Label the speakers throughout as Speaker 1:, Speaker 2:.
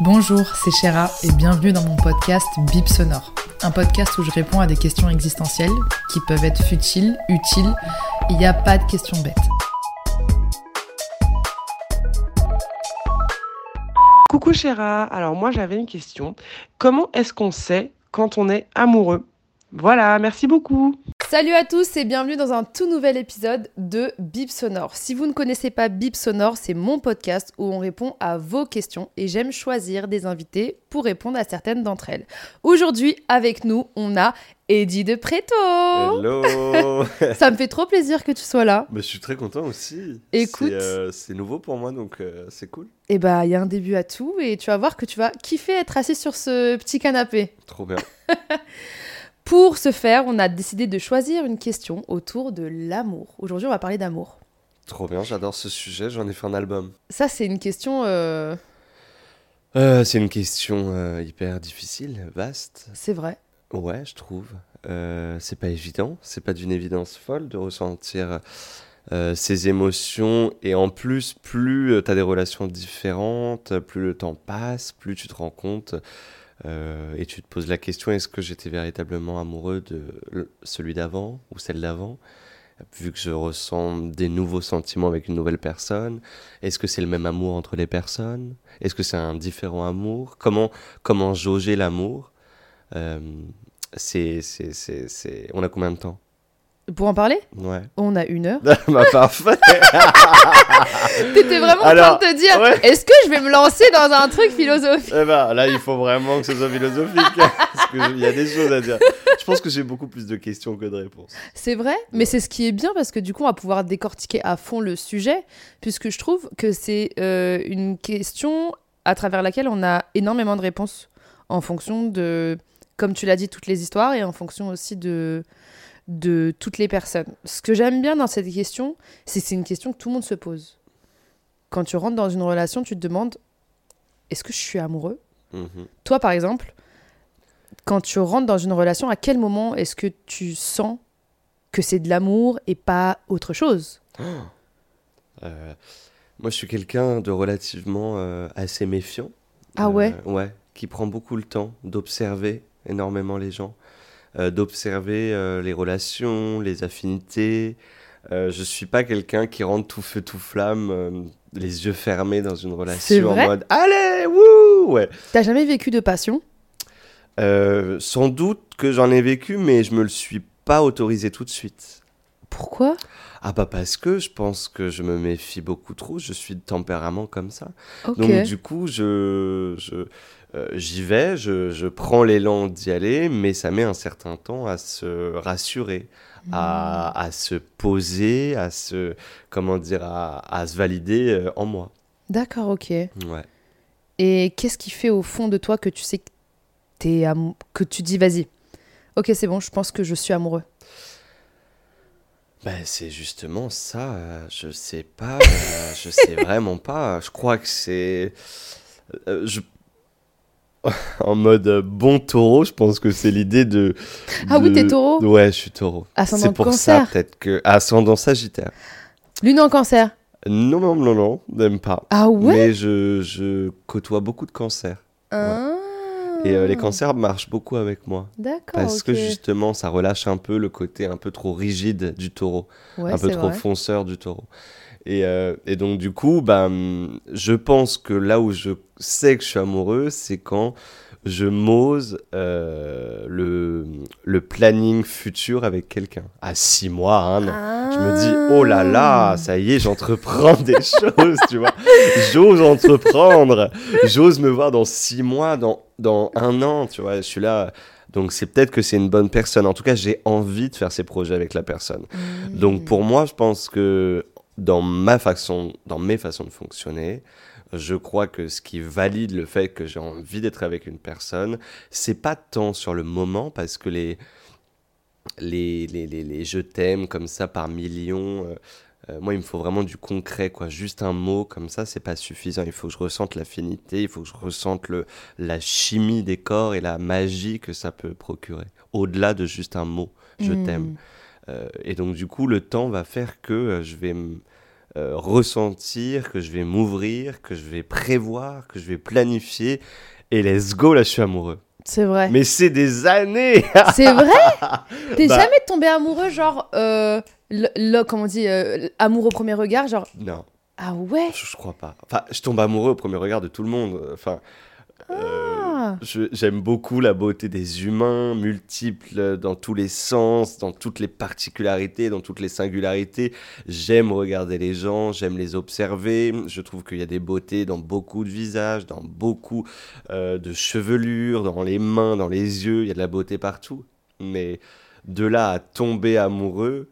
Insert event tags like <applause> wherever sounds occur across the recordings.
Speaker 1: Bonjour, c'est Chéra et bienvenue dans mon podcast Bip Sonore. Un podcast où je réponds à des questions existentielles qui peuvent être futiles, utiles. Il n'y a pas de questions bêtes.
Speaker 2: Coucou Chéra, alors moi j'avais une question. Comment est-ce qu'on sait quand on est amoureux? Voilà, merci beaucoup.
Speaker 1: Salut à tous et bienvenue dans un tout nouvel épisode de Bip Sonore. Si vous ne connaissez pas Bip Sonore, c'est mon podcast où on répond à vos questions et j'aime choisir des invités pour répondre à certaines d'entre elles. Aujourd'hui, avec nous, on a Eddie de Preto.
Speaker 3: Hello <laughs>
Speaker 1: Ça me fait trop plaisir que tu sois là.
Speaker 3: Bah, Je suis très content aussi.
Speaker 1: Écoute.
Speaker 3: C'est euh, nouveau pour moi, donc euh, c'est cool.
Speaker 1: Et bah, il y a un début à tout et tu vas voir que tu vas kiffer être assis sur ce petit canapé.
Speaker 3: Trop bien. <laughs>
Speaker 1: Pour ce faire, on a décidé de choisir une question autour de l'amour. Aujourd'hui, on va parler d'amour.
Speaker 3: Trop bien, j'adore ce sujet, j'en ai fait un album.
Speaker 1: Ça, c'est une question. euh,
Speaker 3: Euh, c'est une question euh, hyper difficile, vaste.
Speaker 1: C'est vrai.
Speaker 3: Ouais, je trouve. C'est pas évident, c'est pas d'une évidence folle de ressentir ces émotions. Et en plus, plus tu as des relations différentes, plus le temps passe, plus tu te rends compte et tu te poses la question est-ce que j'étais véritablement amoureux de celui d'avant ou celle d'avant? Vu que je ressens des nouveaux sentiments avec une nouvelle personne, est-ce que c'est le même amour entre les personnes? Est-ce que c'est un différent amour? Comment, comment jauger l'amour? Euh, c'est, c'est... On a combien de temps?
Speaker 1: Pour en parler,
Speaker 3: Ouais.
Speaker 1: on a une heure. <laughs>
Speaker 3: bah, parfait <laughs>
Speaker 1: T'étais vraiment
Speaker 3: Alors,
Speaker 1: en train de te dire
Speaker 3: ouais.
Speaker 1: est-ce que je vais me lancer dans un truc philosophique
Speaker 3: Eh ben, là, il faut vraiment que ce soit philosophique. <laughs> parce qu'il y a des choses à dire. Je pense que j'ai beaucoup plus de questions que de réponses.
Speaker 1: C'est vrai, mais c'est ce qui est bien parce que du coup, on va pouvoir décortiquer à fond le sujet, puisque je trouve que c'est euh, une question à travers laquelle on a énormément de réponses en fonction de, comme tu l'as dit, toutes les histoires et en fonction aussi de, de toutes les personnes. Ce que j'aime bien dans cette question, c'est que c'est une question que tout le monde se pose. Quand tu rentres dans une relation, tu te demandes est-ce que je suis amoureux?
Speaker 3: Mhm.
Speaker 1: Toi, par exemple, quand tu rentres dans une relation, à quel moment est-ce que tu sens que c'est de l'amour et pas autre chose? <gasps>
Speaker 3: Euh, moi, je suis quelqu'un de relativement euh, assez méfiant.
Speaker 1: Ah ouais?
Speaker 3: Euh, Ouais, qui prend beaucoup le temps d'observer énormément les gens, d'observer les relations, les affinités. Je suis pas quelqu'un qui rentre tout feu tout flamme, les yeux fermés dans une relation en mode allez wouh ouais.
Speaker 1: T'as jamais vécu de passion?
Speaker 3: Euh, sans doute que j'en ai vécu, mais je me le suis pas autorisé tout de suite.
Speaker 1: Pourquoi?
Speaker 3: Ah bah parce que je pense que je me méfie beaucoup trop, je suis de tempérament comme ça.
Speaker 1: Ok.
Speaker 3: Donc du coup, je, je, euh, j'y vais, je, je prends l'élan d'y aller, mais ça met un certain temps à se rassurer, à,
Speaker 1: Hmm.
Speaker 3: à se poser, à se, comment dire, à, à se valider euh, en moi.
Speaker 1: D'accord, ok.
Speaker 3: Ouais.
Speaker 1: Et qu'est-ce qui fait au fond de toi que tu sais que t'es amou- que tu dis vas-y Ok, c'est bon, je pense que je suis amoureux.
Speaker 3: Ben, c'est justement ça, euh, je sais pas, euh, je sais <laughs> vraiment pas. Je crois que c'est. euh, je... <laughs> En mode euh, bon taureau, je pense que c'est l'idée de.
Speaker 1: Ah oui,
Speaker 3: de-
Speaker 1: t'es taureau
Speaker 3: Ouais, je suis taureau.
Speaker 1: Ascendant
Speaker 3: C'est pour
Speaker 1: cancer.
Speaker 3: ça, peut-être que. Ascendant sagittaire.
Speaker 1: Lune en cancer.
Speaker 3: Non, non, non, non, même pas.
Speaker 1: Ah ouais?
Speaker 3: Mais je, je côtoie beaucoup de cancers.
Speaker 1: Ah.
Speaker 3: Et euh, les cancers marchent beaucoup avec moi.
Speaker 1: D'accord.
Speaker 3: Parce que justement, ça relâche un peu le côté un peu trop rigide du taureau.
Speaker 1: Ouais,
Speaker 3: un peu trop
Speaker 1: vrai.
Speaker 3: fonceur du taureau. Et, euh, et donc, du coup, bah, je pense que là où je sais que je suis amoureux, c'est quand je m'ose euh, le, le planning futur avec quelqu'un. À six mois, un an. Je me dis, oh là
Speaker 1: Ah.
Speaker 3: là, ça y est, j'entreprends des <laughs> choses, tu vois. J'ose entreprendre. J'ose me voir dans six mois, dans, dans un an, tu vois. Je suis là. Donc c'est peut-être que c'est une bonne personne. En tout cas, j'ai envie de faire ces projets avec la personne.
Speaker 1: Mmh.
Speaker 3: Donc pour moi, je pense que dans ma façon, dans mes façons de fonctionner, je crois que ce qui valide le fait que j'ai envie d'être avec une personne, c'est pas tant sur le moment parce que les les, les, les, les je t'aime comme ça par millions, euh, euh, moi il me faut vraiment du concret quoi. Juste un mot comme ça, c'est pas suffisant. Il faut que je ressente l'affinité, il faut que je ressente le la chimie des corps et la magie que ça peut procurer. Au-delà de juste un mot, je
Speaker 1: Mm.
Speaker 3: t'aime. Euh, et donc du coup, le temps va faire que je vais euh, ressentir, que je vais m'ouvrir, que je vais prévoir, que je vais planifier. Et let's go, là, je suis amoureux.
Speaker 1: C'est vrai.
Speaker 3: Mais c'est des années <laughs>
Speaker 1: C'est vrai T'es
Speaker 3: Bah.
Speaker 1: jamais tombé amoureux, genre, euh, le, le- comment on dit, euh, amour au premier regard, genre,
Speaker 3: Non,
Speaker 1: ah ouais
Speaker 3: je, je crois pas. Enfin, je tombe amoureux au premier regard de tout le monde. Enfin, euh, J'aime beaucoup la beauté des humains, multiples dans tous les sens, dans toutes les particularités, dans toutes les singularités. J'aime regarder les gens, j'aime les observer. Je trouve qu'il y a des beautés dans beaucoup de visages, dans beaucoup euh, de chevelures, dans les mains, dans les yeux. Il y a de la beauté partout. Mais de là à tomber amoureux,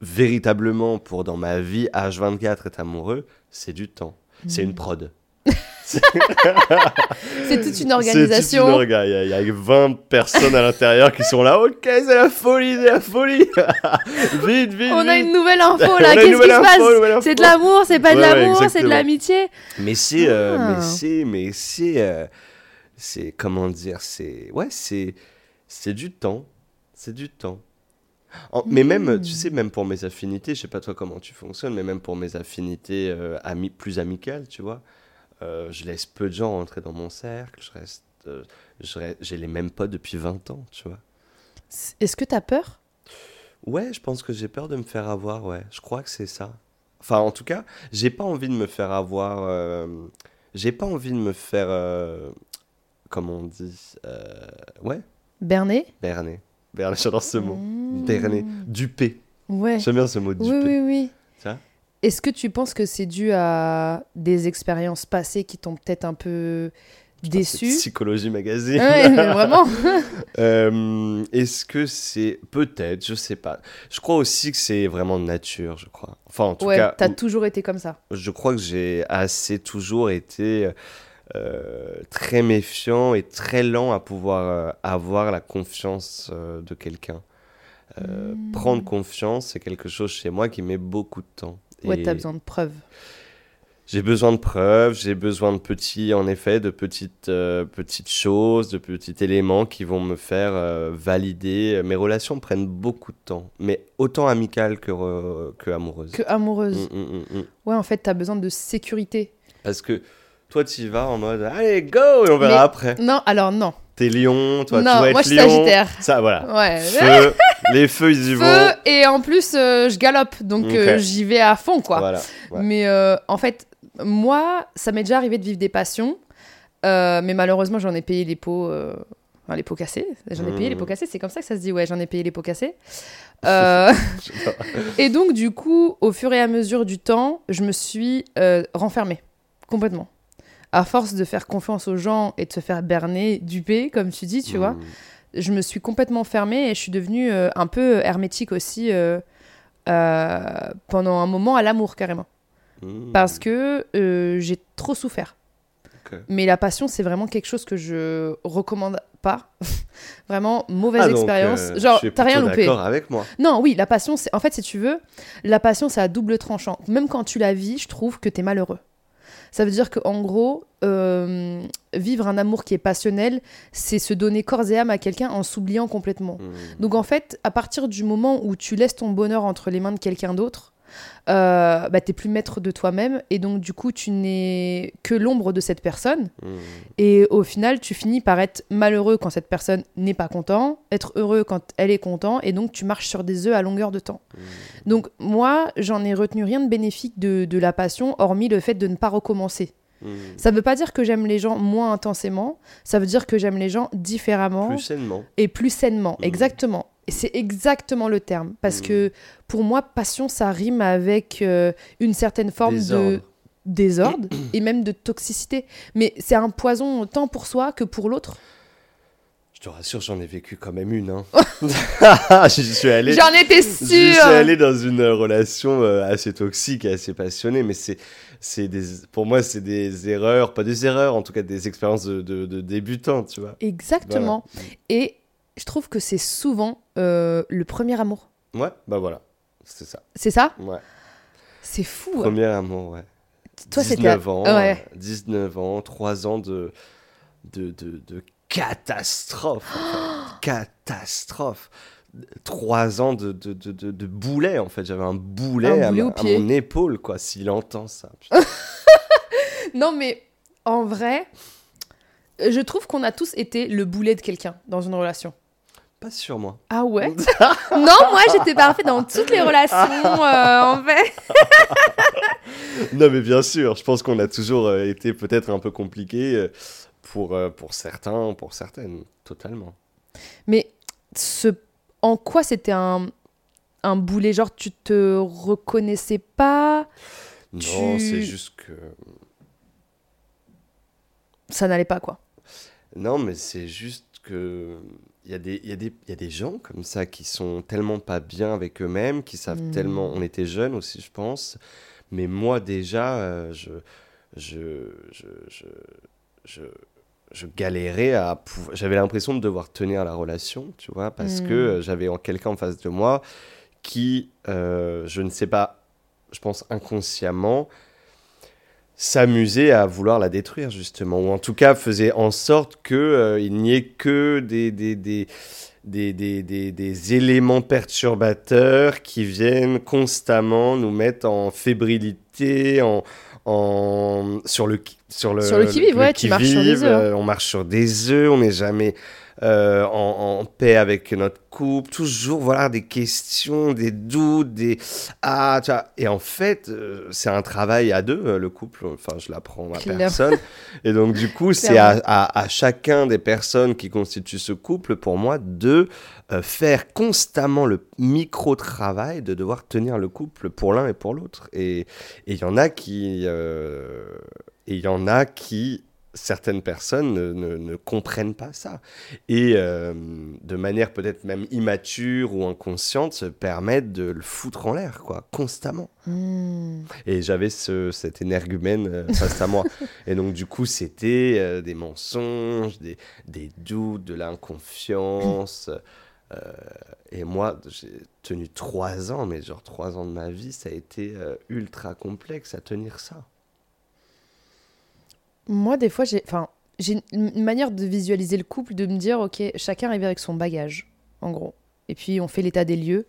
Speaker 3: véritablement pour dans ma vie, H24 être amoureux, c'est du temps. C'est une prod. <laughs>
Speaker 1: C'est toute une
Speaker 3: C'est toute
Speaker 1: organisation.
Speaker 3: une orga. Il y, a- il y a 20 personnes à l'intérieur qui sont là. Ok, c'est la folie, c'est la folie. <laughs> vite, vite.
Speaker 1: On a une nouvelle info <laughs> là, qu'est-ce qui se passe? C'est de l'amour, c'est pas de
Speaker 3: Ouais, ouais,
Speaker 1: l'amour, c'est de l'amitié?
Speaker 3: Mais c'est, euh,
Speaker 1: Ah.
Speaker 3: mais c'est, mais c'est, euh, c'est comment dire, c'est, ouais, c'est, c'est du temps, c'est du temps. En- Mais même,
Speaker 1: Hmm.
Speaker 3: tu sais, même pour mes affinités, je sais pas toi comment tu fonctionnes, mais même pour mes affinités euh, ami- plus amicales, tu vois, euh, je laisse peu de gens rentrer dans mon cercle, je reste, euh, je re- j'ai les mêmes potes depuis 20 ans, tu vois.
Speaker 1: Est-ce que t'as peur?
Speaker 3: Ouais, je pense que j'ai peur de me faire avoir, ouais. Je crois que c'est ça. Enfin, en tout cas, j'ai pas envie de me faire avoir. euh, J'ai pas envie de me faire. Comment on dit Ouais,
Speaker 1: Berné
Speaker 3: berner. Berner, j'adore ce mot.
Speaker 1: Mmh.
Speaker 3: Berner. Duper.
Speaker 1: Ouais.
Speaker 3: J'aime bien ce mot, duper.
Speaker 1: Oui, oui, oui.
Speaker 3: Ça?
Speaker 1: Est-ce que tu penses que c'est dû à des expériences passées qui t'ont peut-être un peu déçu
Speaker 3: Psychologie magazine.
Speaker 1: Ouais, mais <laughs> vraiment.
Speaker 3: Euh, Est-ce que c'est. Peut-être, je sais pas. Je crois aussi que c'est vraiment de nature, je crois. Enfin, en tout
Speaker 1: ouais,
Speaker 3: cas.
Speaker 1: t'as toujours été comme ça.
Speaker 3: je crois que j'ai assez toujours été euh, très méfiant et très lent à pouvoir euh, avoir la confiance euh, de quelqu'un.
Speaker 1: Hmm.
Speaker 3: Prendre confiance, c'est quelque chose chez moi qui met beaucoup de temps.
Speaker 1: Ouais, t'as besoin de preuves.
Speaker 3: J'ai besoin de preuves, j'ai besoin de petits, en effet, de petites, euh, petites choses, de petits éléments qui vont me faire euh, valider. Mes relations prennent beaucoup de temps, mais autant amicales que, re- que amoureuses.
Speaker 1: Que amoureuse.
Speaker 3: Mm, mm, mm.
Speaker 1: Ouais, en fait, t'as besoin de sécurité.
Speaker 3: Parce que toi, tu y vas en mode allez, go, et on verra
Speaker 1: Mais-
Speaker 3: après.
Speaker 1: Non, alors non.
Speaker 3: T'es lion, toi,
Speaker 1: Non,
Speaker 3: tu vas
Speaker 1: moi,
Speaker 3: être
Speaker 1: je suis
Speaker 3: lion.
Speaker 1: Sagittaire.
Speaker 3: Ça, voilà.
Speaker 1: Ouais.
Speaker 3: Feu, <laughs> les feux, ils y
Speaker 1: Feu,
Speaker 3: vont.
Speaker 1: et en plus, euh, je galope. Donc,
Speaker 3: Ok.
Speaker 1: euh, j'y vais à fond, quoi.
Speaker 3: Voilà. ouais.
Speaker 1: Mais euh, en fait, moi, ça m'est déjà arrivé de vivre des passions. euh, mais malheureusement, j'en ai payé les pots. euh, Enfin, les pots cassés. J'en ai payé les
Speaker 3: Mhm.
Speaker 1: pots cassés. C'est comme ça que ça se dit. Ouais, j'en ai payé les pots cassés. <laughs> Euh, <laughs> et donc, du coup, au fur et à mesure du temps, je me suis euh, renfermée. Complètement. À force de faire confiance aux gens et de se faire berner, duper, comme tu dis, tu vois,
Speaker 3: Mm.
Speaker 1: je me suis complètement fermée et je suis devenue euh, un peu hermétique aussi euh, euh, pendant un moment à l'amour, carrément.
Speaker 3: Mm.
Speaker 1: Parce que euh, j'ai trop souffert. Mais la passion, c'est vraiment quelque chose que je recommande pas. <laughs> vraiment, mauvaise
Speaker 3: Ah,
Speaker 1: expérience.
Speaker 3: euh,
Speaker 1: Genre, t'as rien loupé.
Speaker 3: d'accord avec moi.
Speaker 1: Non, oui, la passion, c'est en fait, si tu veux, la passion, c'est à double tranchant. Même quand tu la vis, je trouve que t'es malheureux. Ça veut dire qu'en gros, euh, vivre un amour qui est passionnel, c'est se donner corps et âme à quelqu'un en s'oubliant complètement.
Speaker 3: Mm.
Speaker 1: Donc en fait, à partir du moment où tu laisses ton bonheur entre les mains de quelqu'un d'autre, euh, bah, t'es plus maître de toi-même et donc du coup tu n'es que l'ombre de cette personne
Speaker 3: Mm.
Speaker 1: et au final tu finis par être malheureux quand cette personne n'est pas content, être heureux quand elle est content et donc tu marches sur des œufs à longueur de temps.
Speaker 3: Mm.
Speaker 1: Donc moi j'en ai retenu rien de bénéfique de, de la passion hormis le fait de ne pas recommencer.
Speaker 3: Mm.
Speaker 1: Ça veut pas dire que j'aime les gens moins intensément, ça veut dire que j'aime les gens différemment
Speaker 3: Plus sainement.
Speaker 1: et plus sainement. Exactement. Et c'est exactement le terme. Parce
Speaker 3: Mhm.
Speaker 1: que pour moi, passion, ça rime avec euh, une certaine forme de
Speaker 3: Désordre.
Speaker 1: et <clears throat> même de toxicité. Mais c'est un poison tant pour soi que pour l'autre?
Speaker 3: Je te rassure, j'en ai vécu quand même une. Hein. <laughs> <laughs> je suis allé.
Speaker 1: J'en étais
Speaker 3: Je suis
Speaker 1: sûre.
Speaker 3: allé dans une relation euh, assez toxique et assez passionnée, mais c'est, c'est des, pour moi, c'est des erreurs, pas des erreurs, en tout cas des expériences de, de, de débutants, tu vois.
Speaker 1: Exactement. Et je trouve que c'est souvent euh, le premier amour.
Speaker 3: Ouais, bah voilà, c'est ça.
Speaker 1: C'est ça?
Speaker 3: Ouais.
Speaker 1: C'est fou. hein.
Speaker 3: Premier amour, ouais.
Speaker 1: Toi, c'était.
Speaker 3: 19 ans,
Speaker 1: Ouais.
Speaker 3: euh, 19 ans, 3 ans de, de, de, de catastrophe. en <gasps> fait. catastrophe. 3 ans de, de, de, de, boulet, en fait. J'avais un boulet,
Speaker 1: Un boulet
Speaker 3: à, à mon épaule, quoi, s'il entend ça. <laughs>
Speaker 1: Non, mais en vrai, je trouve qu'on a tous été le boulet de quelqu'un dans une relation.
Speaker 3: Pas sur moi.
Speaker 1: Ah ouais <laughs> Non, moi j'étais parfaite dans toutes les relations, euh, en fait.
Speaker 3: Non, mais bien sûr, je pense qu'on a toujours euh, été peut-être un peu compliqué euh, pour, pour certains, pour certaines, totalement.
Speaker 1: Mais ce... en quoi c'était un... un boulet? Genre, tu te reconnaissais pas?
Speaker 3: Non,
Speaker 1: Tu-
Speaker 3: c'est juste que.
Speaker 1: Ça n'allait pas, quoi.
Speaker 3: Non, mais c'est juste que. Il y, a des, il, y a des, il y a des gens comme ça qui sont tellement pas bien avec eux-mêmes, qui savent
Speaker 1: Mm.
Speaker 3: tellement. On était jeunes aussi, je pense. Mais moi, déjà, euh, je, je, je, je, je, je galérais à. pouvoir- J'avais l'impression de devoir tenir la relation, tu vois, parce
Speaker 1: Mm.
Speaker 3: que euh, j'avais en- quelqu'un en face de moi qui, euh, je ne sais pas, je pense inconsciemment, s'amusait à vouloir la détruire justement ou en tout cas faisait en sorte que euh, il n'y ait que des des, des, des, des, des- des éléments perturbateurs qui viennent constamment nous mettre en fébrilité en, en sur le qui- sur le
Speaker 1: Sur le qui-vive, ouais, tu marches sur des œufs, hein.
Speaker 3: euh, on marche sur des œufs on n'est jamais euh, en, en paix avec notre couple, toujours voilà des questions, des doutes, des ah tu vois. et en fait euh, c'est un travail à deux euh, le couple, enfin je l'apprends à personne. Et donc du coup c'est à, à- à chacun des personnes qui constituent ce couple pour moi de euh, faire constamment le micro travail de devoir tenir le couple pour l'un et pour l'autre. Et et il y en a qui et il y en a qui certaines personnes ne, ne- ne comprennent pas ça. Et euh, de manière peut-être même immature ou inconsciente se permettent de le foutre en l'air quoi constamment.
Speaker 1: Hmm.
Speaker 3: et j'avais ce, cet énergumène euh, face à moi. Et donc du coup c'était euh, des mensonges des, des doutes de l'inconfiance et moi j'ai tenu trois ans mais genre trois ans de ma vie ça a été ultra complexe à tenir ça
Speaker 1: Moi, des fois, j'ai enfin, j'ai une manière de visualiser le couple, de me dire, ok, chacun arrive avec son bagage, en gros. Et puis, on fait l'état des lieux,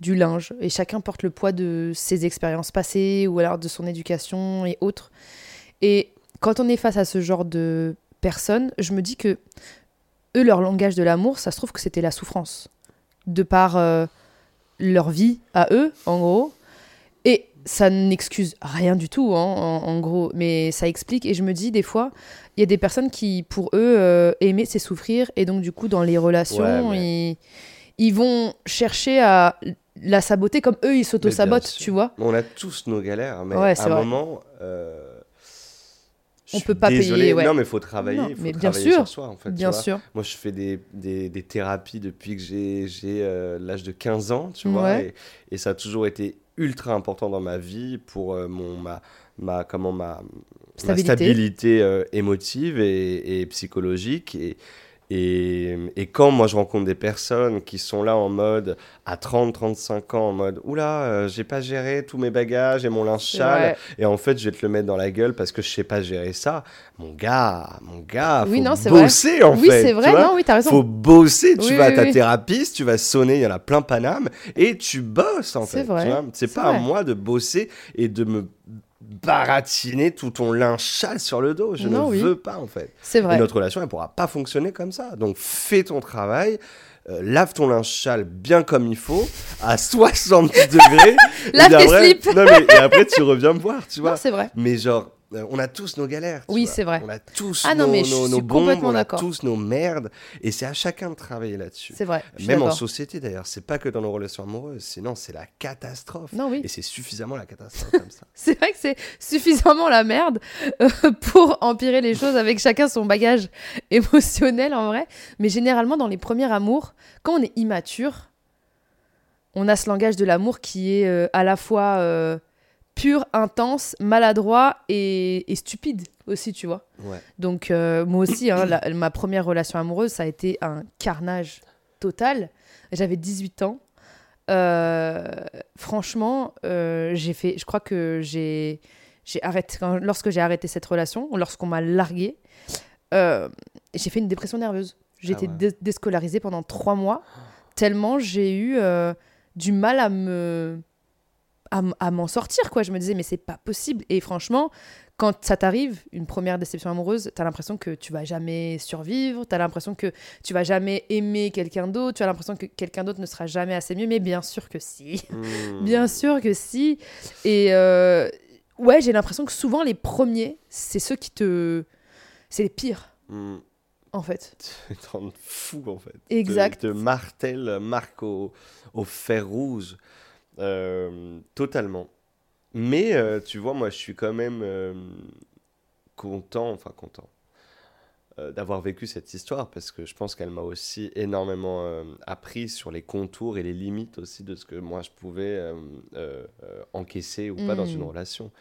Speaker 1: du linge, et chacun porte le poids de ses expériences passées, ou alors de son éducation et autres. Et quand on est face à ce genre de personnes, je me dis que eux, leur langage de l'amour, ça se trouve que c'était la souffrance. De par euh, leur vie à eux, en gros. Et ça n'excuse rien du tout, hein, en, en gros, mais ça explique. Et je me dis, des fois, il y a des personnes qui, pour eux, euh, aimer, c'est souffrir. Et donc, du coup, dans les relations,
Speaker 3: Ouais,
Speaker 1: ils, ils vont chercher à la saboter comme eux, ils s'auto-sabotent, tu vois.
Speaker 3: on a tous nos galères mais
Speaker 1: Ouais,
Speaker 3: à un
Speaker 1: vrai.
Speaker 3: moment euh, je
Speaker 1: On peut pas
Speaker 3: désolé.
Speaker 1: payer, ouais.
Speaker 3: non mais faut travailler
Speaker 1: Non,
Speaker 3: faut
Speaker 1: mais bien
Speaker 3: travailler
Speaker 1: sûr,
Speaker 3: sur soi en fait
Speaker 1: Bien sûr.
Speaker 3: Moi, je fais des, des, des thérapies depuis que j'ai j'ai, euh, l'âge de 15 ans, tu vois, et ça a toujours été ultra important dans ma vie pour euh, mon, ma, ma, comment, ma, ma
Speaker 1: Stabilité.
Speaker 3: stabilité euh, émotive et, et psychologique. Et, et, et quand moi je rencontre des personnes qui sont là en mode à 30-35 ans, en mode oula, euh, j'ai pas géré tous mes bagages et mon linge
Speaker 1: C'est
Speaker 3: sale,
Speaker 1: vrai.
Speaker 3: et en fait je vais te le mettre dans la gueule parce que je sais pas gérer ça. Mon gars, mon gars,
Speaker 1: Oui,
Speaker 3: faut
Speaker 1: non, c'est vrai.
Speaker 3: bosser en
Speaker 1: oui,
Speaker 3: fait.
Speaker 1: c'est
Speaker 3: tu
Speaker 1: vrai, non, oui, t'as raison.
Speaker 3: faut bosser. Tu
Speaker 1: Oui,
Speaker 3: vas à
Speaker 1: oui,
Speaker 3: ta
Speaker 1: oui.
Speaker 3: thérapeute, tu vas sonner, il y en a plein Paname, et tu bosses en
Speaker 1: C'est
Speaker 3: fait.
Speaker 1: vrai,
Speaker 3: tu vois. C'est
Speaker 1: c'est
Speaker 3: pas à
Speaker 1: vrai.
Speaker 3: moi de bosser et de me baratiner tout ton linge sale sur le dos. Je
Speaker 1: Non,
Speaker 3: ne
Speaker 1: oui.
Speaker 3: veux pas en fait.
Speaker 1: C'est
Speaker 3: Et
Speaker 1: vrai.
Speaker 3: notre relation, elle pourra pas fonctionner comme ça. Donc fais ton travail. euh, lave ton linge sale bien comme il faut, à <laughs> 60 degrés. et
Speaker 1: Lave tes
Speaker 3: après-
Speaker 1: slips.
Speaker 3: Non, mais, et après, tu reviens me voir, tu vois.
Speaker 1: Non, c'est vrai.
Speaker 3: Mais genre, Euh, on a tous nos galères.
Speaker 1: Oui, c'est vrai.
Speaker 3: On a tous
Speaker 1: Ah
Speaker 3: nos,
Speaker 1: non, mais je
Speaker 3: nos,
Speaker 1: suis
Speaker 3: nos bombes,
Speaker 1: complètement
Speaker 3: on a tous nos merdes. Et c'est à chacun de travailler là-dessus.
Speaker 1: C'est vrai.
Speaker 3: Même en société d'ailleurs, c'est pas que dans nos relations amoureuses, sinon c'est la catastrophe.
Speaker 1: Non, oui.
Speaker 3: Et c'est suffisamment la catastrophe comme ça. <laughs>
Speaker 1: C'est vrai que c'est suffisamment la merde euh, pour empirer les choses avec chacun son bagage <laughs> émotionnel en vrai. Mais généralement, dans les premiers amours, quand on est immature, on a ce langage de l'amour qui est euh, à la fois pur, intense, maladroit et, et stupide aussi, tu vois.
Speaker 3: Ouais.
Speaker 1: Donc euh, moi aussi, hein, la- ma première relation amoureuse, ça a été un carnage total. J'avais 18 ans. Euh, franchement, euh, j'ai fait, je crois que j'ai, j'ai arrêté quand- lorsque j'ai arrêté cette relation, lorsqu'on m'a largué, euh, j'ai fait une dépression nerveuse. J'ai
Speaker 3: Ah
Speaker 1: été
Speaker 3: ouais.
Speaker 1: dé- déscolarisée pendant trois mois, tellement j'ai eu du mal à me à, m'en sortir quoi je me disais mais c'est pas possible et franchement quand ça t'arrive une première déception amoureuse t'as l'impression que tu vas jamais survivre t'as l'impression que tu vas jamais aimer quelqu'un d'autre tu as l'impression que quelqu'un d'autre ne sera jamais assez mieux mais bien sûr que si <laughs>
Speaker 3: Hmm.
Speaker 1: bien sûr que si et euh, ouais j'ai l'impression que souvent les premiers c'est ceux qui te c'est les pires
Speaker 3: Hmm.
Speaker 1: en fait <laughs>
Speaker 3: Ils te rendent fou en fait.
Speaker 1: Exact.
Speaker 3: Te, te martèle, marque au, au fer rouge. Euh, totalement. Mais euh, tu vois, moi je suis quand même euh, content, enfin content, d'avoir vécu cette histoire parce que je pense qu'elle m'a aussi énormément appris sur les contours et les limites aussi de ce que moi je pouvais encaisser ou pas dans
Speaker 1: Mm.
Speaker 3: une relation.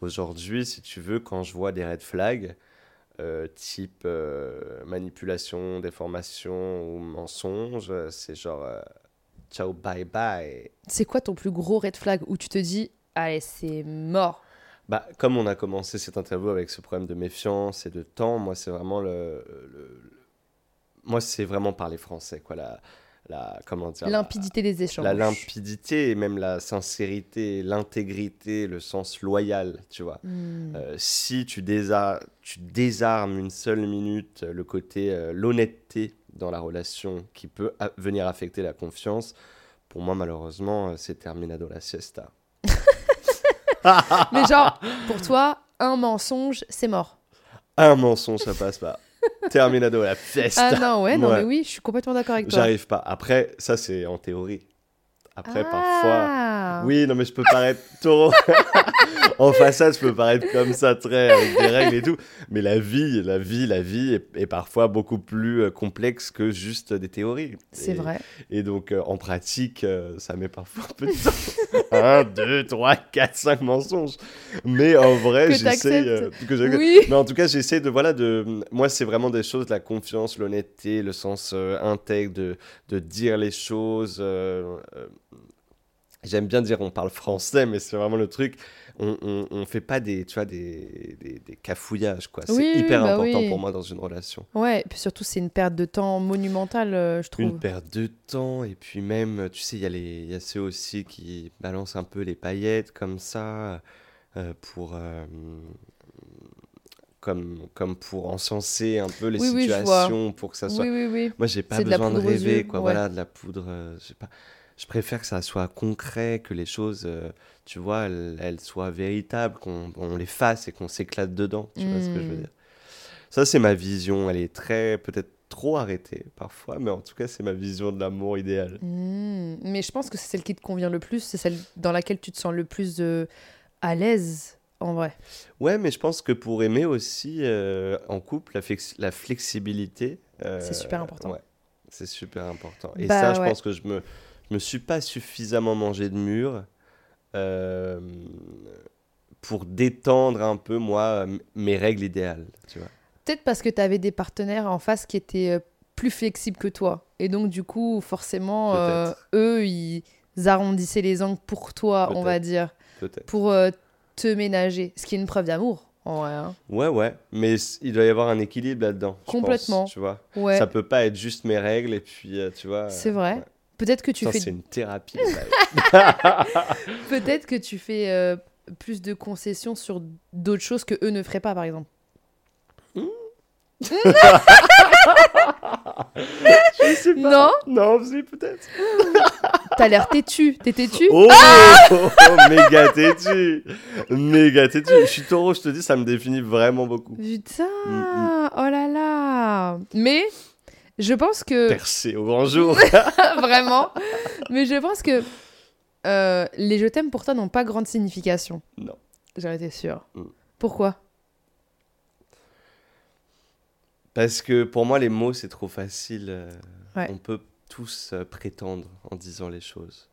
Speaker 3: Aujourd'hui, si tu veux, quand je vois des red flags, euh, type euh, manipulation, déformation ou mensonge, c'est genre euh, ciao, bye bye.
Speaker 1: c'est quoi ton plus gros red flag où tu te dis allez c'est mort?
Speaker 3: Bah, comme on a commencé cette interview avec ce problème de méfiance et de temps, moi c'est vraiment le, le- le- moi c'est vraiment parler français quoi, la, la comment dire, la-
Speaker 1: limpidité des échanges
Speaker 3: la limpidité et même la sincérité, l'intégrité, le sens loyal, tu vois.
Speaker 1: Hmm.
Speaker 3: Euh, si tu, désa- tu désarmes une seule minute euh, le côté, euh, l'honnêteté dans la relation qui peut venir affecter la confiance, pour moi, malheureusement, euh, c'est terminado la siesta. <laughs>
Speaker 1: Mais genre, pour toi, un mensonge, c'est mort.
Speaker 3: Un mensonge, ça passe pas. terminado la fiesta.
Speaker 1: Ah non, ouais, non, mais oui, je suis complètement d'accord avec toi.
Speaker 3: J'arrive pas. Après, ça, c'est en théorie. Après, parfois.
Speaker 1: Ah.
Speaker 3: Oui, non, mais je peux paraître taureau. <laughs> en façade, je peux paraître comme ça, très avec des règles et tout. Mais la vie, la vie, la vie est, est parfois beaucoup plus euh, complexe que juste des théories.
Speaker 1: C'est vrai.
Speaker 3: Et donc, euh, en pratique, euh, ça met parfois un peu de temps. <laughs> un, deux, trois, quatre, cinq mensonges. Mais en vrai, j'essaie.
Speaker 1: Oui.
Speaker 3: Mais en tout cas, j'essaie de. Voilà, de. Moi, c'est vraiment des choses, la confiance, l'honnêteté, le sens intègre de, de dire les choses. J'aime bien dire on parle français, mais c'est vraiment le truc. On, on, on fait pas des, tu vois, des, des, des cafouillages, quoi. C'est
Speaker 1: Oui,
Speaker 3: hyper
Speaker 1: bah
Speaker 3: important
Speaker 1: oui.
Speaker 3: pour moi dans une relation.
Speaker 1: Ouais, et puis surtout, c'est une perte de temps monumentale, euh, je trouve.
Speaker 3: Une perte de temps, et puis même, tu sais, il y, a les- y a ceux aussi qui balancent un peu les paillettes comme ça, euh, pour. euh, comme, comme pour encenser un peu les situations, pour que ça soit.
Speaker 1: Oui, oui, oui.
Speaker 3: Moi, j'ai pas
Speaker 1: de
Speaker 3: besoin de rêver,
Speaker 1: yeux,
Speaker 3: quoi.
Speaker 1: ouais.
Speaker 3: Voilà, de la poudre. je sais pas. Je préfère que ça soit concret, que les choses, euh, tu vois, elles, elles soient véritables, qu'on on les fasse et qu'on s'éclate dedans. Tu vois ce que je veux
Speaker 1: Mm.
Speaker 3: dire? Ça, c'est ma vision. Elle est très, peut-être trop arrêtée parfois, mais en tout cas, c'est ma vision de l'amour idéal.
Speaker 1: Hmm, Mais je pense que c'est celle qui te convient le plus, c'est celle dans laquelle tu te sens le plus euh, à l'aise, en vrai.
Speaker 3: Ouais, mais je pense que pour aimer aussi euh, en couple, la, flex- la flexibilité.
Speaker 1: C'est super important.
Speaker 3: Ouais, c'est super important. Et
Speaker 1: Bah,
Speaker 3: ça, je
Speaker 1: ouais.
Speaker 3: pense que je me, je me suis pas suffisamment mangé de mur euh, pour détendre un peu, moi, mes règles idéales. Tu vois.
Speaker 1: Peut-être parce que tu avais des partenaires en face qui étaient euh, plus flexibles que toi. Et donc, du coup, forcément, euh, eux, ils arrondissaient les angles pour toi, on va dire, pour euh, te ménager. Ce qui est une preuve d'amour, en vrai. hein.
Speaker 3: Ouais, ouais, mais il doit y avoir un équilibre là-dedans. je pense,
Speaker 1: Complètement.
Speaker 3: tu vois.
Speaker 1: Ouais,
Speaker 3: Ça peut pas être juste mes règles et puis, euh, tu vois.
Speaker 1: c'est vrai.
Speaker 3: ouais.
Speaker 1: Peut-être que tu
Speaker 3: Putain,
Speaker 1: fais,
Speaker 3: C'est une thérapie. <laughs>
Speaker 1: peut-être que tu fais euh, plus de concessions sur d'autres choses que eux ne feraient pas, par exemple. <laughs>
Speaker 3: Je sais pas.
Speaker 1: Non
Speaker 3: Non, si, peut-être. <laughs>
Speaker 1: T'as l'air têtu. T'es têtu
Speaker 3: Oh, oh, méga têtu. Méga têtu. Je suis taureau, je te dis, ça me définit vraiment beaucoup.
Speaker 1: Putain,
Speaker 3: Mm,
Speaker 1: oh là là. Mais je pense que
Speaker 3: Percé au grand jour. <laughs>
Speaker 1: vraiment, mais je pense que euh, les je t'aime pour toi n'ont pas grande signification.
Speaker 3: Non.
Speaker 1: J'en étais sûre.
Speaker 3: Mm.
Speaker 1: Pourquoi?
Speaker 3: Parce que pour moi, les mots, c'est trop facile. euh,
Speaker 1: Ouais.
Speaker 3: On peut tous euh, prétendre en disant les choses.